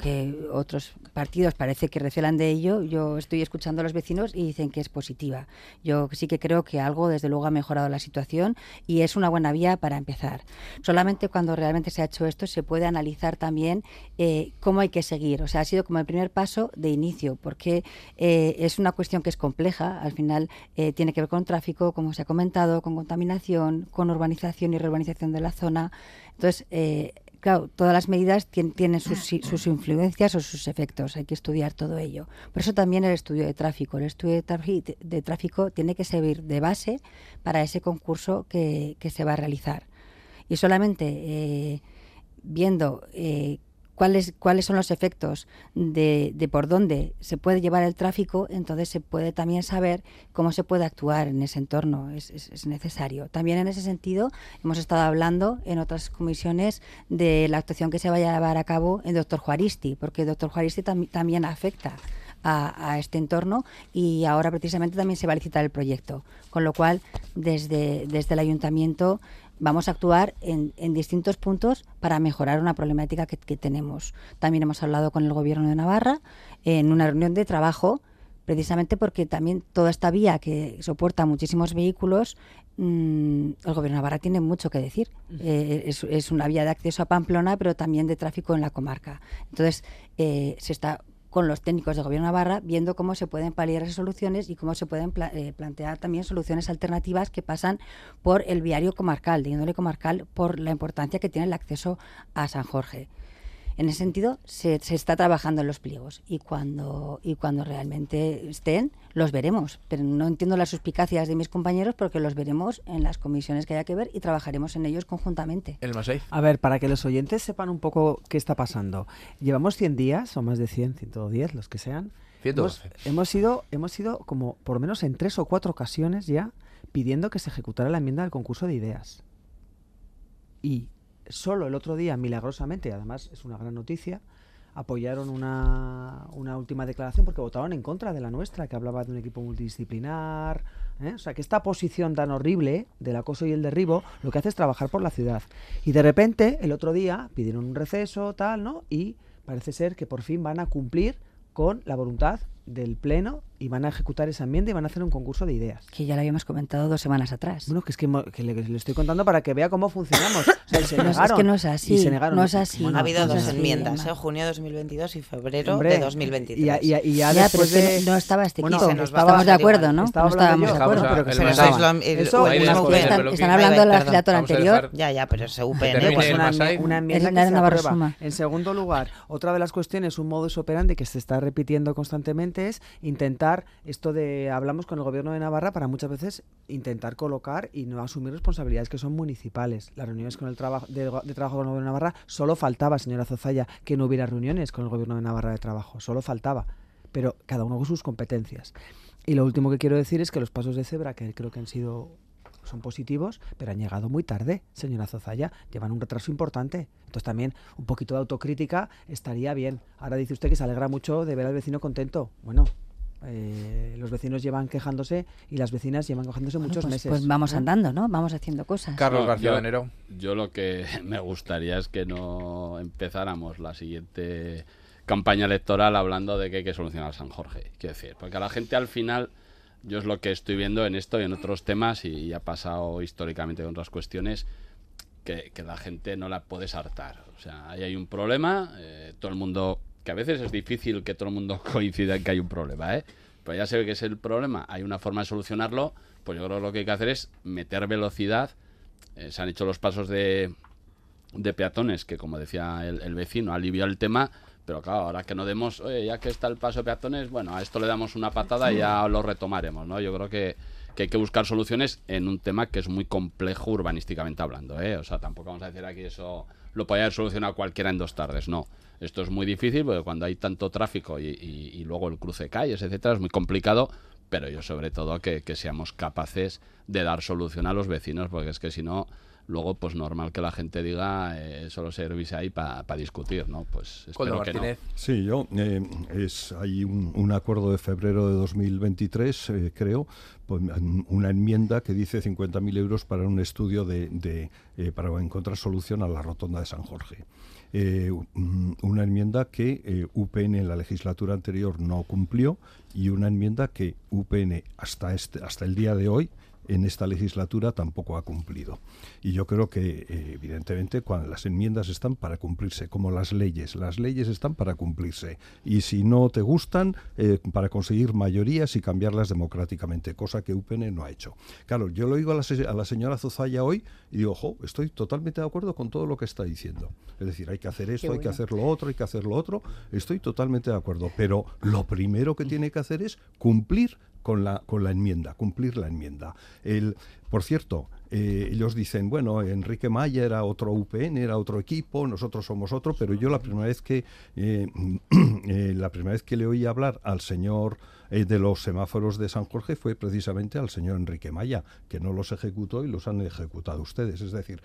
que otros partidos parece que recelan de ello. Yo estoy escuchando a los vecinos y dicen que es positiva. Yo sí que creo que algo, desde luego, ha mejorado la situación y es una buena vía para empezar. Solamente cuando realmente se ha hecho esto se puede analizar también eh, cómo hay que seguir. O sea, ha sido como el primer paso de inicio, porque eh, es una cuestión que es compleja. Al final eh, tiene que ver con tráfico, como se ha comentado, con contaminación, con urbanización y reurbanización de la zona. Entonces, claro, todas las medidas tienen, sus, influencias o sus efectos, hay que estudiar todo ello. Por eso también el estudio de tráfico. El estudio de, tráfico tiene que servir de base para ese concurso que, se va a realizar. y solamente eh, viendo eh, cuáles, cuáles son los efectos de, de, por dónde se puede llevar el tráfico, entonces se puede también saber cómo se puede actuar en ese entorno. Es, es, es necesario. También en ese sentido hemos estado hablando en otras comisiones de la actuación que se vaya a llevar a cabo en Doctor Juaristi, porque Doctor Juaristi tam también afecta a, a, este entorno y ahora precisamente también se va a licitar el proyecto. Con lo cual, desde, desde el ayuntamiento vamos a actuar en, en, distintos puntos para mejorar una problemática que, que, tenemos. También hemos hablado con el Gobierno de Navarra en una reunión de trabajo, precisamente porque también toda esta vía que soporta muchísimos vehículos, mmm, el Gobierno de Navarra tiene mucho que decir. Eh, es, es, una vía de acceso a Pamplona, pero también de tráfico en la comarca. Entonces, eh, se está con los técnicos de Gobierno Navarra, viendo cómo se pueden paliar esas soluciones y cómo se pueden pla eh, plantear también soluciones alternativas que pasan por el viario comarcal, de comarcal, por la importancia que tiene el acceso a San Jorge. En ese sentido, se, se, está trabajando en los pliegos y cuando, y cuando realmente estén, los veremos. Pero no entiendo las suspicacias de mis compañeros porque los veremos en las comisiones que haya que ver y trabajaremos en ellos conjuntamente. El más seis. A ver, para que los oyentes sepan un poco qué está pasando. Llevamos 100 días, o más de 100, 110, los que sean. Hemos, hemos, ido, hemos ido como por lo menos en tres o cuatro ocasiones ya pidiendo que se ejecutara la enmienda del concurso de ideas. Y solo el otro día, milagrosamente, además es una gran noticia, apoyaron una, una, última declaración porque votaron en contra de la nuestra, que hablaba de un equipo multidisciplinar. ¿eh? O sea, que esta posición tan horrible del acoso y el derribo lo que hace es trabajar por la ciudad. Y de repente, el otro día, pidieron un receso, tal, ¿no? Y parece ser que por fin van a cumplir con la voluntad del Pleno y van a ejecutar esa enmienda y van a hacer un concurso de ideas. Que ya lo habíamos comentado dos semanas atrás. Bueno, que es que, que, le, que le, estoy contando para que vea cómo funcionamos. O sea, se no, negaron, es que no es así. se negaron. No es así. Bueno, ha habido no dos así, enmiendas, ¿eh? junio de 2022 y febrero Hombre, de 2023. Y, y, y ya, ya después pero de... es que no estaba este bueno, equipo. se nos Estamos de acuerdo, ¿no? Estaba estábamos yo, de acuerdo. pero que se nos Eso, están, hablando de la legislatura anterior. Ya, ya, pero se UPN. Pues Pues una, enmienda que se aprueba. En segundo lugar, otra de las cuestiones, un modus operandi que se está repitiendo constantemente es intentar esto de hablamos con el gobierno de Navarra para muchas veces intentar colocar y no asumir responsabilidades que son municipales. Las reuniones con el trabajo de, de, trabajo con el gobierno de Navarra solo faltaba, señora Zozaya, que no hubiera reuniones con el gobierno de Navarra de trabajo, solo faltaba. Pero cada uno con sus competencias. Y lo último que quiero decir es que los pasos de cebra, que creo que han sido son positivos, pero han llegado muy tarde, señora Zozaya. Llevan un retraso importante. Entonces también un poquito de autocrítica estaría bien. Ahora dice usted que se alegra mucho de ver al vecino contento. Bueno, eh, los vecinos llevan quejándose y las vecinas llevan quejándose bueno, muchos pues, meses. Pues vamos ¿eh? andando, ¿no? Vamos haciendo cosas. Carlos No, García yo, Venero. Yo lo que [LAUGHS] me gustaría es que no empezáramos la siguiente campaña electoral hablando de que hay que solucionar San Jorge. Quiero decir, porque a la gente al final, yo es lo que estoy viendo en esto y en otros temas, y, y ha pasado históricamente con otras cuestiones, que, que, la gente no la puede saltar. O sea, ahí hay un problema, eh, todo el mundo, que a veces es difícil que todo el mundo [LAUGHS] coincida en que hay un problema, ¿eh? Pero ya se ve que es el problema, hay una forma de solucionarlo, pues yo creo que lo que hay que hacer es meter velocidad. Eh, se han hecho los pasos de, de peatones, que como decía el, el vecino, alivia el tema, pero claro, ahora que no demos, oye, ya que está el paso de peatones, bueno, a esto le damos una patada y ya lo retomaremos, ¿no? Yo creo que, que hay que buscar soluciones en un tema que es muy complejo urbanísticamente hablando, ¿eh? O sea, tampoco vamos a decir aquí eso lo podía haber solucionado cualquiera en dos tardes, no. Esto es muy difícil porque cuando hay tanto tráfico y, luego el cruce de calles, etcétera, es muy complicado, pero yo sobre todo que seamos capaces de dar solución a los vecinos, porque es que si no, luego pues normal que la gente diga eh, solo servís ahí para pa discutir, ¿no? Pues espero que no. Sí, yo eh, es hay un, un, acuerdo de febrero de 2023, eh, creo, pues, una enmienda que dice 50.000 euros para un estudio de, de eh, para encontrar solución a la rotonda de San Jorge. Eh, una enmienda que eh, UPN en la legislatura anterior no cumplió y una enmienda que UPN hasta este hasta el día de hoy en esta legislatura tampoco ha cumplido. Y yo creo que, eh, evidentemente, cuando las enmiendas están para cumplirse, como las leyes. Las leyes están para cumplirse. Y si no te gustan, eh, para conseguir mayorías y cambiarlas democráticamente, cosa que UPN no ha hecho. Claro, yo lo oigo a la, a la señora Zozaya hoy y digo, ojo, estoy totalmente de acuerdo con todo lo que está diciendo. Es decir, hay que hacer esto, bueno. hay que hacer lo otro, hay que hacer lo otro. Estoy totalmente de acuerdo. Pero lo primero que tiene que hacer es cumplir con la, con la enmienda, cumplir la enmienda. El, por cierto, eh, ellos dicen, bueno, Enrique Maya era otro UPN, era otro equipo, nosotros somos otro, pero yo la primera vez que eh, [CLEARS THROAT] eh, la primera vez que le oí hablar al señor de los semáforos de San Jorge fue precisamente al señor Enrique Maya, que no los ejecutó y los han ejecutado ustedes. Es decir,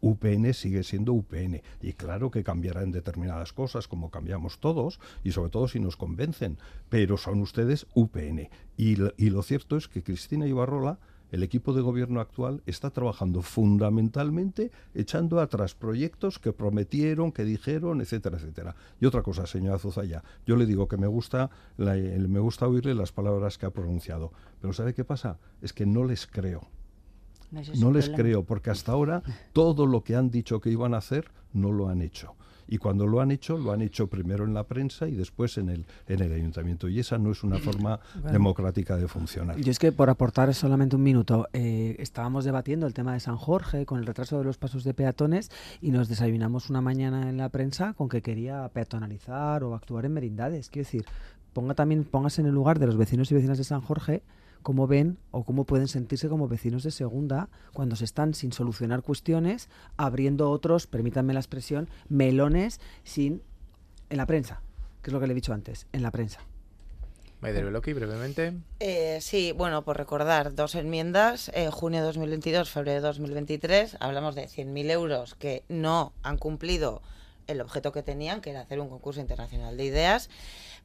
UPN sigue siendo UPN y claro que cambiará en determinadas cosas como cambiamos todos y sobre todo si nos convencen, pero son ustedes UPN. Y, y lo cierto es que Cristina Ibarrola el equipo de gobierno actual está trabajando fundamentalmente echando atrás proyectos que prometieron, que dijeron, etcétera, etcétera. Y otra cosa, señora Zuzaya, yo le digo que me gusta, me gusta oírle las palabras que ha pronunciado, pero ¿sabe qué pasa? Es que no les creo. No les creo, porque hasta ahora todo lo que han dicho que iban a hacer no lo han hecho y cuando lo han hecho, lo han hecho primero en la prensa y después en el, en el ayuntamiento. Y esa no es una forma [LAUGHS] democrática de funcionar. Y es que, por aportar solamente un minuto, eh, estábamos debatiendo el tema de San Jorge con el retraso de los pasos de peatones y nos desayunamos una mañana en la prensa con que quería peatonalizar o actuar en merindades. Quiero decir, ponga también, póngase en el lugar de los vecinos y vecinas de San Jorge cómo ven o cómo pueden sentirse como vecinos de segunda cuando se están sin solucionar cuestiones, abriendo otros, permítanme la expresión, melones sin en la prensa, que es lo que le he dicho antes, en la prensa. Maider Beloki, brevemente. Eh, sí, bueno, por recordar, dos enmiendas, eh, junio 2022, febrero 2023, hablamos de 100.000 euros que no han cumplido el objeto que tenían, que era hacer un concurso internacional de ideas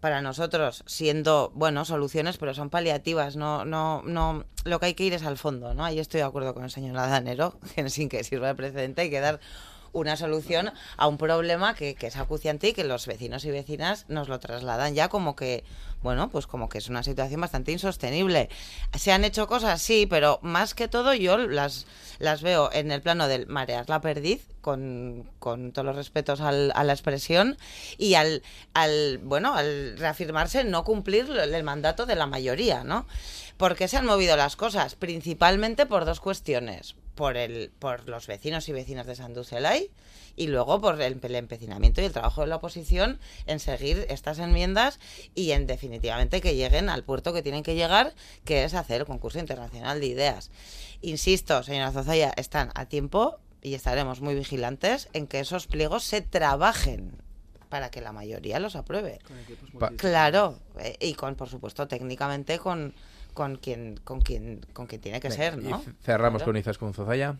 para nosotros siendo, bueno, soluciones, pero son paliativas, no, no, no, lo que hay que ir es al fondo, ¿no? Ahí estoy de acuerdo con el señor Ladanero, [LAUGHS] que sin que sirva de precedente hay que dar una solución a un problema que, es acuciante y que los vecinos y vecinas nos lo trasladan ya como que, bueno, pues como que es una situación bastante insostenible. ¿Se han hecho cosas? Sí, pero más que todo yo las, las veo en el plano del marear la perdiz, con, con todos los respetos al, a la expresión, y al, al, bueno, al reafirmarse no cumplir el mandato de la mayoría, ¿no? ¿Por qué se han movido las cosas? Principalmente por dos cuestiones. Por, el, por los vecinos y vecinas de Sanducelay y luego por el, el, empecinamiento y el trabajo de la oposición en seguir estas enmiendas y en definitivamente que lleguen al puerto que tienen que llegar, que es hacer el concurso internacional de ideas. Insisto, señora Zozaya, están a tiempo y estaremos muy vigilantes en que esos pliegos se trabajen para que la mayoría los apruebe. Claro, eh, y con, por supuesto, técnicamente con con quien, con quien, con quien tiene que ser, ¿no? cerramos con Izas con Zozaya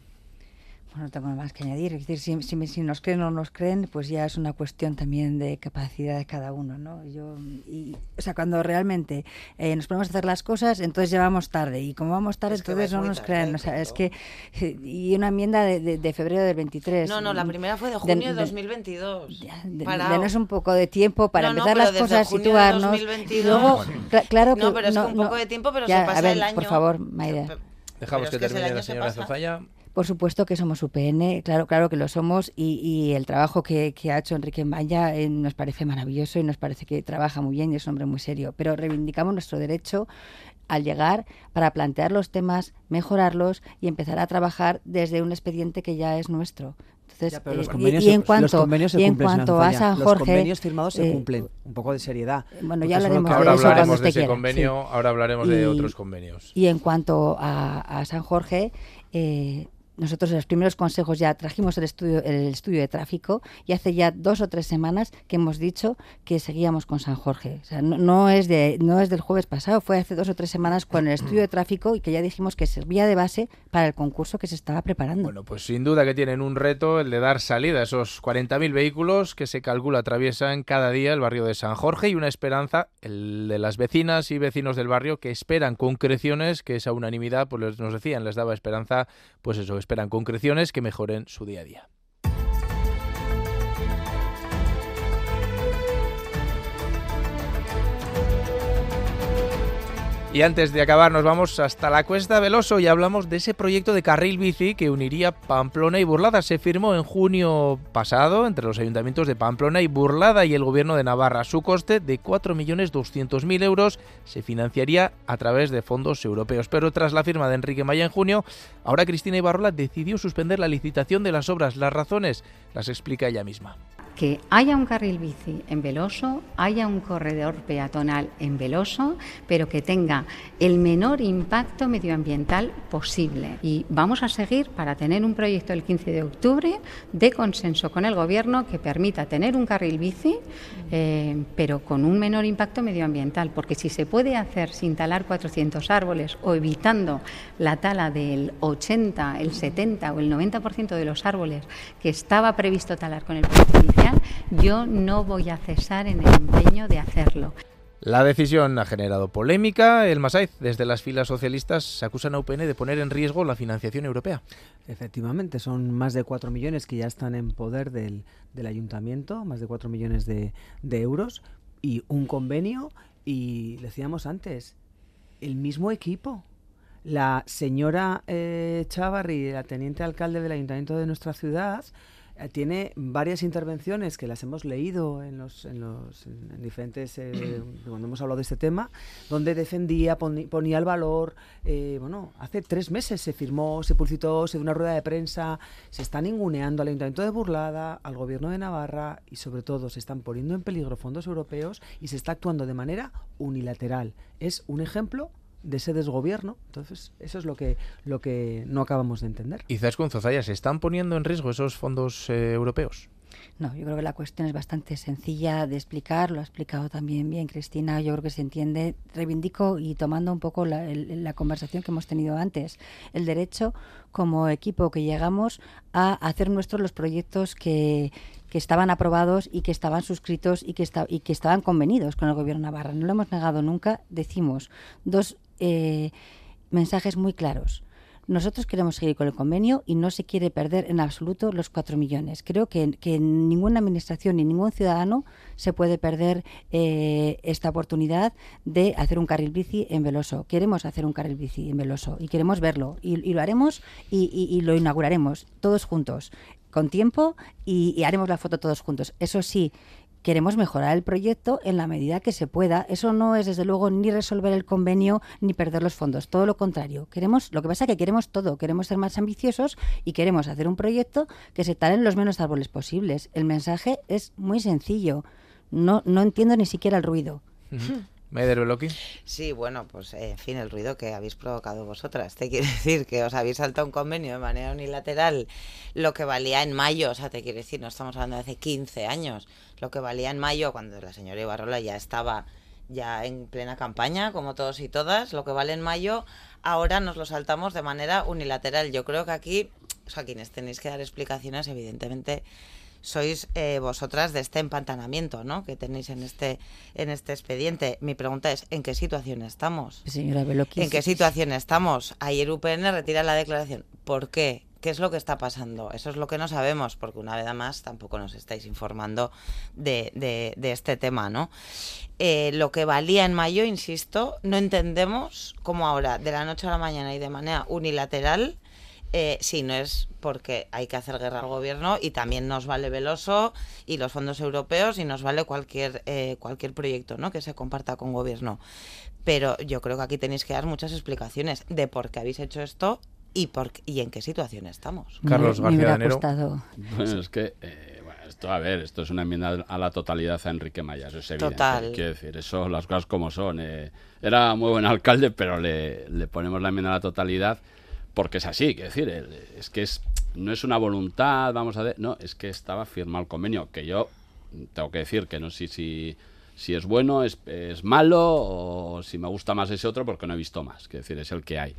no tengo nada más que añadir. Es decir, si, si, nos creen o no nos creen, pues ya es una cuestión también de capacidad de cada uno, ¿no? Yo, y, o sea, cuando realmente eh, nos ponemos a hacer las cosas, entonces ya vamos tarde. Y como vamos tarde, entonces no nos creen. O sea, es que... Y una enmienda de, de, febrero del 23. No, no, la primera fue de junio de, 2022. De, denos un poco de tiempo para empezar las cosas, situarnos. 2022, y luego, claro que... No, pero es que un poco de tiempo, pero se pasa a ver, el año... por favor, Maida. Dejamos que, termine la señora Zofaya. Por supuesto que somos UPN, claro, claro que lo somos y, el trabajo que, ha hecho Enrique Maya eh, nos parece maravilloso y nos parece que trabaja muy bien y es un hombre muy serio, pero reivindicamos nuestro derecho al llegar para plantear los temas, mejorarlos y empezar a trabajar desde un expediente que ya es nuestro. Entonces, y, en cuanto, en cuanto a San Jorge, los convenios firmados se eh, cumplen. Un poco de seriedad. Bueno, ya hablaremos de eso hablaremos de ese convenio, ahora hablaremos de otros convenios. Y en cuanto a, a San Jorge, eh, nosotros los primeros consejos ya trajimos el estudio, el estudio de tráfico y hace ya dos o tres semanas que hemos dicho que seguíamos con San Jorge. O sea, no, es de, no es del jueves pasado, fue hace dos o tres semanas con el estudio de tráfico y que ya dijimos que servía de base para el concurso que se estaba preparando. Bueno, pues sin duda que tienen un reto el de dar salida a esos 40.000 vehículos que se calcula atraviesan cada día el barrio de San Jorge y una esperanza, el de las vecinas y vecinos del barrio que esperan concreciones que esa unanimidad, pues nos decían, les daba esperanza, pues eso, esperan concreciones que mejoren su día a día. Y antes de acabar nos vamos hasta la Cuesta Veloso y hablamos de ese proyecto de carril bici que uniría Pamplona y Burlada. Se firmó en junio pasado entre los ayuntamientos de Pamplona y Burlada y el gobierno de Navarra. Su coste de 4.200.000 euros se financiaría a través de fondos europeos. Pero tras la firma de Enrique Maya en junio, ahora Cristina Ibarrola decidió suspender la licitación de las obras. Las razones las explica ella misma. Que haya un carril bici en Veloso, haya un corredor peatonal en Veloso, pero que tenga el menor impacto medioambiental posible. Y vamos a seguir para tener un proyecto el 15 de octubre de consenso con el Gobierno que permita tener un carril bici, eh, pero con un menor impacto medioambiental, porque si se puede hacer sin talar 400 árboles o evitando la tala del 80, el 70 o el 90% de los árboles que estaba previsto talar con el yo no voy a cesar en el empeño de hacerlo. La decisión ha generado polémica. El Masaiz, desde las filas socialistas, acusan a UPN de poner en riesgo la financiación europea. Efectivamente, son más de 4 millones que ya están en poder del, ayuntamiento, más de 4 millones de, euros, y un convenio, y decíamos antes, el mismo equipo. La señora eh, Chavarri, la teniente alcalde del ayuntamiento de nuestra ciudad, tiene varias intervenciones que las hemos leído en los, en los en diferentes eh, [CLEARS THROAT] cuando hemos hablado de este tema donde defendía ponía el valor eh, bueno hace tres meses se firmó se publicitó se dio una rueda de prensa se está ninguneando al ayuntamiento de Burlada al gobierno de Navarra y sobre todo se están poniendo en peligro fondos europeos y se está actuando de manera unilateral. Es un ejemplo de ese desgobierno. Entonces, eso es lo que, lo que no acabamos de entender. Y con Zozaya, ¿se están poniendo en riesgo esos fondos eh, europeos? No, yo creo que la cuestión es bastante sencilla de explicar, lo ha explicado también bien Cristina, yo creo que se entiende. Reivindico y tomando un poco la, la conversación que hemos tenido antes, el derecho como equipo que llegamos a hacer nuestros los proyectos que, que estaban aprobados y que estaban suscritos y que, y que estaban convenidos con el gobierno Navarra. No lo hemos negado nunca. Decimos dos eh, mensajes muy claros. Nosotros queremos seguir con el convenio y no se quiere perder en absoluto los cuatro millones. Creo que, que ninguna administración ni ningún ciudadano se puede perder eh, esta oportunidad de hacer un carril bici en Veloso. Queremos hacer un carril bici en Veloso y queremos verlo y, lo haremos y, lo inauguraremos todos juntos con tiempo y haremos la foto todos juntos. Eso sí, queremos mejorar el proyecto en la medida que se pueda. Eso no es, desde luego, ni resolver el convenio ni perder los fondos. Todo lo contrario. Queremos, lo que pasa es que queremos todo. Queremos ser más ambiciosos y queremos hacer un proyecto que se talen los menos árboles posibles. El mensaje es muy sencillo. No, no entiendo ni siquiera el ruido. Sí, bueno, pues eh, en fin, el ruido que habéis provocado vosotras. Te quiere [LAUGHS] decir que os habéis saltado un convenio de manera unilateral lo que valía en mayo, o sea, te quiere decir, no estamos hablando de hace 15 años, lo que valía en mayo cuando la señora Ibarrola ya estaba ya en plena campaña, como todos y todas, lo que vale en mayo, ahora nos lo saltamos de manera unilateral. Yo creo que aquí, o sea, quienes tenéis que dar explicaciones, evidentemente sois eh, vosotras de este empantanamiento ¿no? que tenéis en este, en este expediente. Mi pregunta es, ¿en qué situación estamos? Señora ¿En qué situación estamos? Ayer UPN retira la declaración. ¿Por qué? ¿Qué es lo que está pasando? Eso es lo que no sabemos, porque una vez más tampoco nos estáis informando de, de, este tema, ¿no? Eh, lo que valía en mayo, insisto, no entendemos cómo ahora, de la noche a la mañana y de manera unilateral, eh, si no es porque hay que hacer guerra al gobierno y también nos vale Veloso y los fondos europeos y nos vale cualquier, eh, cualquier proyecto ¿no? que se comparta con gobierno. Pero yo creo que aquí tenéis que dar muchas explicaciones de por qué habéis hecho esto y, por, y en qué situación estamos. Carlos García de Bueno, es que... Eh, esto, a ver, esto es una enmienda a la totalidad a Enrique Mayas, es evidente. Total. Quiero decir, eso, las cosas como son. era muy buen alcalde, pero le, le ponemos la enmienda a la totalidad porque es así, quiero decir, es que es, no es una voluntad, vamos a ver, no, es que estaba firmado el convenio, que yo tengo que decir que no sé si, si es bueno, es, es malo o si me gusta más ese otro porque no he visto más, quiero decir, es el que hay.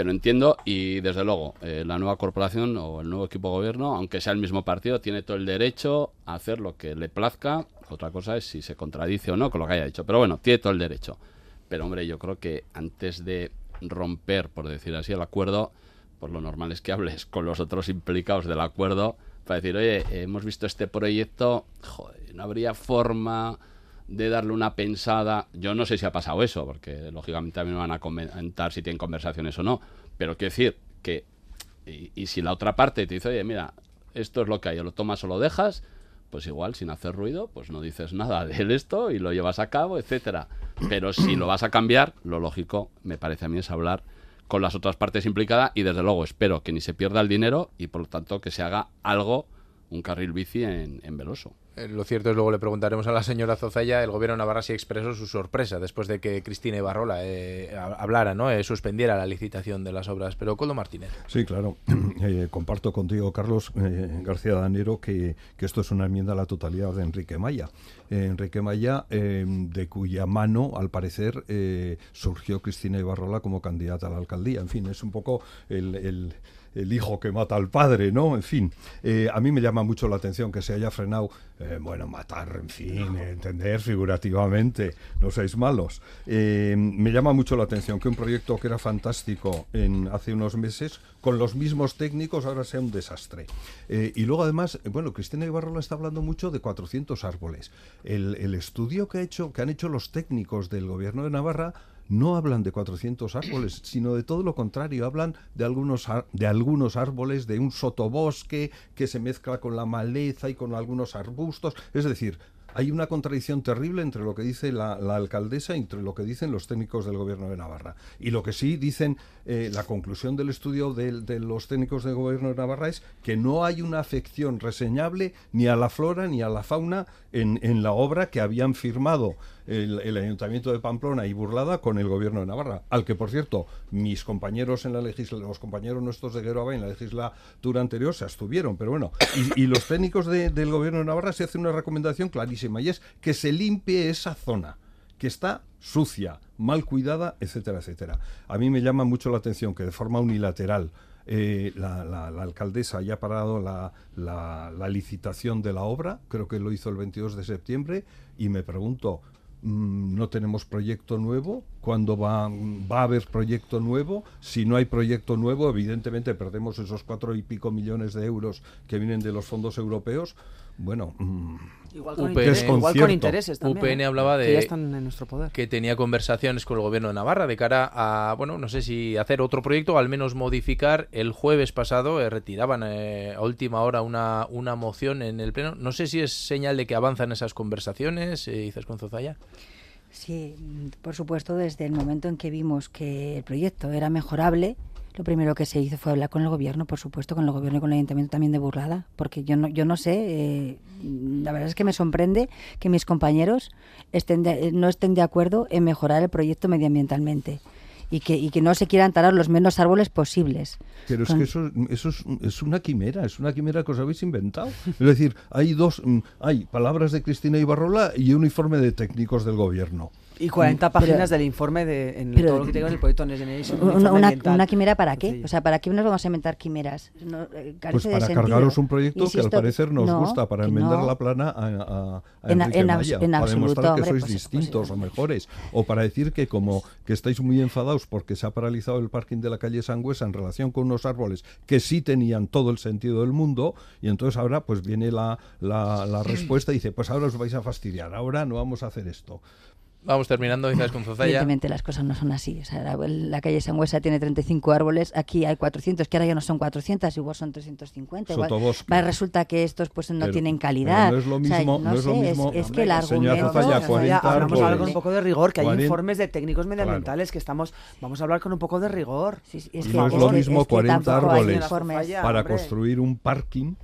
Pero entiendo y desde luego eh, la nueva corporación o el nuevo equipo de gobierno, aunque sea el mismo partido, tiene todo el derecho a hacer lo que le plazca. Otra cosa es si se contradice o no con lo que haya dicho. Pero bueno, tiene todo el derecho. Pero hombre, yo creo que antes de romper, por decir así, el acuerdo, pues lo normal es que hables con los otros implicados del acuerdo para decir, oye, hemos visto este proyecto, joder, no habría forma de darle una pensada. Yo no sé si ha pasado eso, porque lógicamente me van a comentar si tienen conversaciones o no, pero quiero decir que, y, y si la otra parte te dice, oye, mira, esto es lo que hay, o lo tomas o lo dejas, pues igual sin hacer ruido, pues no dices nada [LAUGHS] de esto y lo llevas a cabo, etcétera. Pero si lo vas a cambiar, lo lógico, me parece a mí, es hablar con las otras partes implicadas y desde luego espero que ni se pierda el dinero y por lo tanto que se haga algo un carril bici en, en Veloso. Eh, lo cierto es, luego le preguntaremos a la señora Zozaya, el gobierno de Navarra sí expresó su sorpresa después de que Cristina Ibarrola eh, hablara, ¿no? Eh, suspendiera la licitación de las obras. Pero Coldo Martínez. Sí, claro. [CLEARS THROAT] comparto contigo, Carlos García Danero, que, que, esto es una enmienda a la totalidad de Enrique Maya. Enrique Maya, de cuya mano, al parecer, surgió Cristina Ibarrola como candidata a la alcaldía. En fin, es un poco el el hijo que mata al padre, ¿no? En fin, eh, a mí me llama mucho la atención que se haya frenado, eh, bueno, matar, en fin, entender figurativamente, no seáis malos. Eh, me llama mucho la atención que un proyecto que era fantástico en, hace unos meses, con los mismos técnicos, ahora sea un desastre. y luego además, bueno, Cristina Ibarrola está hablando mucho de 400 árboles. El, el estudio que, ha hecho, que han hecho los técnicos del gobierno de Navarra no hablan de 400 árboles, sino de todo lo contrario, hablan de algunos, de algunos árboles, de un sotobosque que se mezcla con la maleza y con algunos arbustos, es decir, hay una contradicción terrible entre lo que dice la, alcaldesa y entre lo que dicen los técnicos del gobierno de Navarra. Y lo que sí dicen eh, la conclusión del estudio de, los técnicos del gobierno de Navarra es que no hay una afección reseñable ni a la flora ni a la fauna en, la obra que habían firmado el, Ayuntamiento de Pamplona y Burlada con el Gobierno de Navarra, al que, por cierto, mis compañeros en la legislatura, los compañeros nuestros de Geroaba en la legislatura anterior se abstuvieron, pero bueno, y, los técnicos del Gobierno de Navarra se hace una recomendación clarísima y es que se limpie esa zona que está sucia, mal cuidada, etcétera, etcétera. A mí me llama mucho la atención que de forma unilateral eh, la, alcaldesa haya parado la, la, licitación de la obra, creo que lo hizo el 22 de septiembre, y me pregunto, Mm, no tenemos proyecto nuevo, cuando va, va a haber proyecto nuevo, si no hay proyecto nuevo, evidentemente perdemos esos cuatro y pico millones de euros que vienen de los fondos europeos. Bueno, mm, Igual con, intereses también. UPN hablaba de están en nuestro poder. que tenía conversaciones con el gobierno de Navarra de cara a, bueno, no sé si hacer otro proyecto o al menos modificar. El jueves pasado eh, retiraban eh, a última hora una, una moción en el Pleno. No sé si es señal de que avanzan esas conversaciones, eh, dices con Zozaya. Sí, por supuesto, desde el momento en que vimos que el proyecto era mejorable, lo primero que se hizo fue hablar con el gobierno, por supuesto, con el gobierno y con el ayuntamiento también de Burlada, porque yo no, yo no sé, eh, la verdad es que me sorprende que mis compañeros estén no estén de acuerdo en mejorar el proyecto medioambientalmente y que, y que no se quieran talar los menos árboles posibles. Pero es que eso, eso es, es, una quimera, es una quimera que os habéis inventado. Es decir, hay dos, mm, hay palabras de Cristina Ibarrola y un informe de técnicos del gobierno. Y 40 mm, páginas del informe de en todo lo que tengo en el proyecto Next Generation. Una, una, quimera para qué? O sea, ¿para qué nos vamos a inventar quimeras? No, eh, pues para cargaros un proyecto que al parecer nos gusta, para enmendar la plana a, a, en, Maya, para demostrar que sois pues, distintos pues, o mejores, o para decir que como que estáis muy enfadados porque se ha paralizado el parking de la calle Sangüesa en relación con unos árboles que sí tenían todo el sentido del mundo, y entonces ahora pues viene la, la, la respuesta y dice, pues ahora os vais a fastidiar, ahora no vamos a hacer esto. Vamos terminando, dices con Zozaya. Evidentemente las cosas no son así. O sea, la, calle Sangüesa tiene 35 árboles, aquí hay 400, que ahora ya no son 400, igual son 350. Igual, resulta que estos pues no tienen calidad. no es lo mismo, no, es, lo mismo. Es, que el argumento... Zozaya, 40 vamos a hablar con un poco de rigor, que hay informes de técnicos medioambientales que estamos... Vamos a hablar con un poco de rigor. es no es lo mismo 40 árboles para construir un parking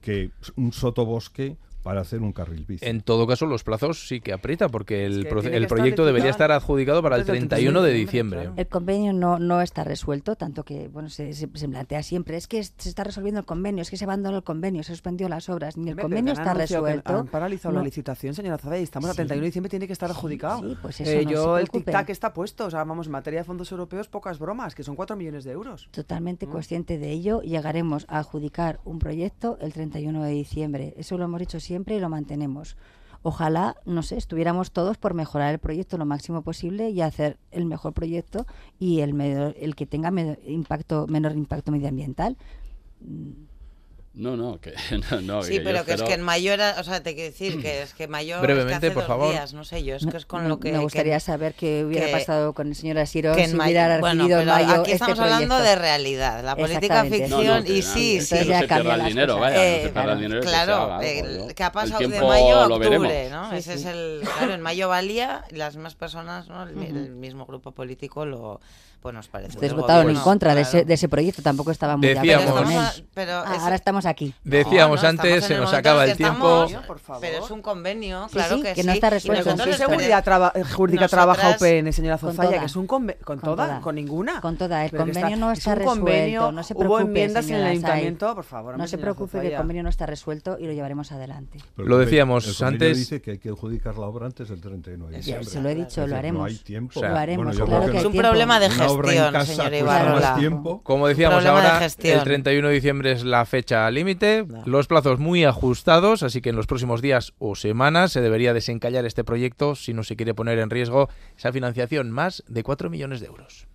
que un sotobosque para hacer un carril bici. En todo caso, los plazos sí que aprieta, porque el, el proyecto debería estar adjudicado para el 31 de diciembre. El convenio no, no está resuelto, tanto que bueno se, se, plantea siempre, es que se está resolviendo el convenio, es que se abandonó el convenio, se suspendió las obras, ni el convenio está resuelto. Han paralizado la licitación, señora Zada, y estamos a 31 de diciembre, tiene que estar adjudicado. Sí, pues eso eh, yo, el tic-tac está puesto, o sea, vamos, en materia de fondos europeos, pocas bromas, que son 4 millones de euros. Totalmente mm. consciente de ello, llegaremos a adjudicar un proyecto el 31 de diciembre. Eso lo hemos dicho siempre y lo mantenemos. Ojalá, no sé, estuviéramos todos por mejorar el proyecto lo máximo posible y hacer el mejor proyecto y el, el que tenga menor impacto medioambiental. No, no, que [LAUGHS] no, Sí, pero que es que en mayor, o sea, te quiero decir que es que mayor Brevemente, es por favor. Días, no sé yo, es que es con lo que me gustaría saber qué hubiera pasado con el señor Asiro si hubiera recibido en mayo aquí estamos hablando de realidad, la política ficción y sí, sí, ya se cambia el dinero, vaya, eh, se el dinero claro, que, ha pasado de mayo a octubre, ¿no? Ese es el claro, en mayo valía y las más personas, ¿no? El, mismo grupo político lo pues nos parece. Ustedes votaron en gobierno, contra de, ese, de ese proyecto, tampoco estaba muy de acuerdo Decíamos- con él. Estamos a- pero Ah, es- ahora estamos aquí. Decíamos No, no, antes, se nos acaba el tiempo. estamos, Pero es un convenio, Sí, claro sí, que, que no sí. está resuelto. ¿Con qué seguridad traba- eh, jurídica trabaja UPN, señora Con Zozaya? toda. Que es un conve- con, Con toda, con ninguna. Con toda. El Pero convenio no es está convenio, resuelto. No se hubo preocupe, enmiendas en el señora ayuntamiento, por favor, No se señora preocupe, que el convenio no está resuelto y lo llevaremos adelante. Lo convenio- decíamos convenio antes. dice que hay que adjudicar la obra antes del 31 de Ya, diciembre. se lo he dicho, lo haremos. No hay tiempo. O sea, lo haremos, yo claro creo que hay Es un problema de Una obra en casa señor cuesta Ibarrola. más tiempo. Como decíamos Problema de ahora, gestión. el 31 de diciembre es la fecha límite, los plazos muy ajustados, así que en los próximos días o semanas se debería desencallar este proyecto si no se quiere poner en riesgo esa financiación, más de 4 millones de euros.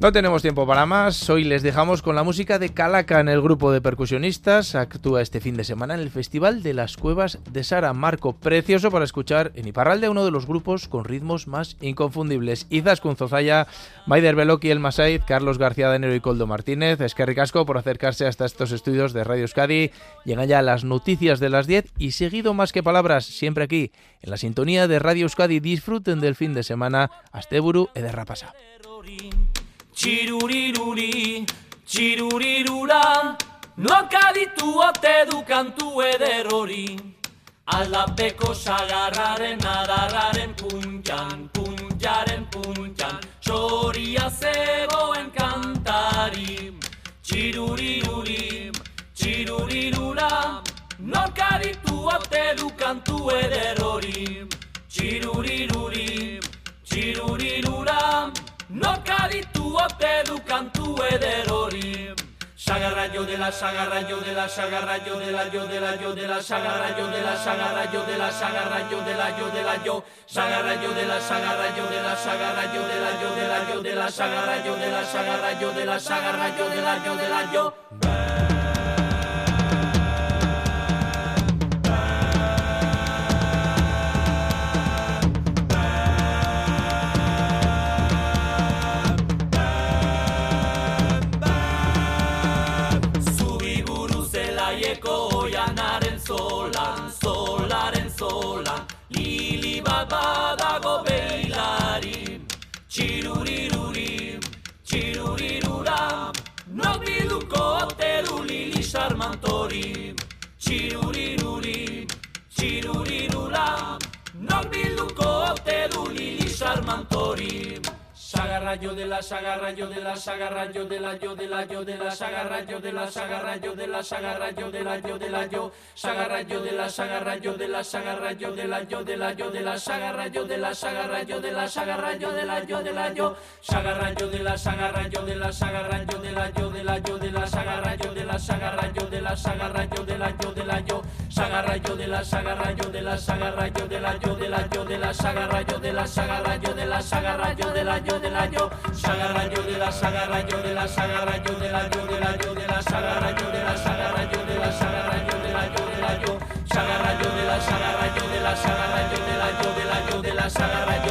No tenemos tiempo para más. Hoy les dejamos con la música de Calaca en el grupo de percusionistas. Actúa este fin de semana en el Festival de las Cuevas de Sara. Marco precioso para escuchar en Iparralde, uno de los grupos con ritmos más inconfundibles. Izas Zozaya, Maider Beloki, El Masaid, Carlos García de Enero y Coldo Martínez. Es que ricasco por acercarse hasta estos estudios de Radio Euskadi. Llegan ya las noticias de las 10 y seguido más que palabras, siempre aquí, en la sintonía de Radio Euskadi. Disfruten del fin de semana. Asteburu Ederrapasa. txiruriruri, txirurirura, noak aditu ote du kantu eder hori. Aldapeko sagarraren adarraren puntan, puntxaren puntxan, soria zegoen kantari. Txiruriruri, txirurirura, noak aditu ote du kantu eder hori. Txiruriruri, txirurirura, Noka ditu ote du kantu eder hori Sagarra jo dela, sagarra jo dela, sagarra jo dela, jo dela, jo dela, sagarra jo dela, sagarra jo dela, sagarra jo dela, jo dela, jo sagarra jo dela, sagarra jo dela, sagarra jo dela, jo dela, jo dela, sagarra jo dela, sagarra jo dela, sagarra jo dela, jo dela, jo dela, jo dela, jo dela, jo dela, jo dela, jo dela, jo dela, jo dela, jo dela, jo dela, jo dela, jo dela, jo dela, Sagarra yo de la sagarra yo de la sagarra yo de la yo de la yo de la sagarra yo de la sagarra yo de la sagarra yo de la yo de la yo sagarra yo de la sagarra yo de la sagarra yo de la yo de la yo de la sagarra yo de la sagarra yo de la sagarra yo de la yo de la yo sagarra yo de la sagarra yo de la sagarra yo de la yo de la yo de la sagarra yo de la sagarra yo de la sagarra yo de la yo de la yo, sagara yo de la sagara yo de la sagara yo de la yo de la yo de la sagara yo de la sagara yo de la sagara yo de la yo de la yo, sagara yo de la sagara yo de la sagara yo de la yo de de la sagara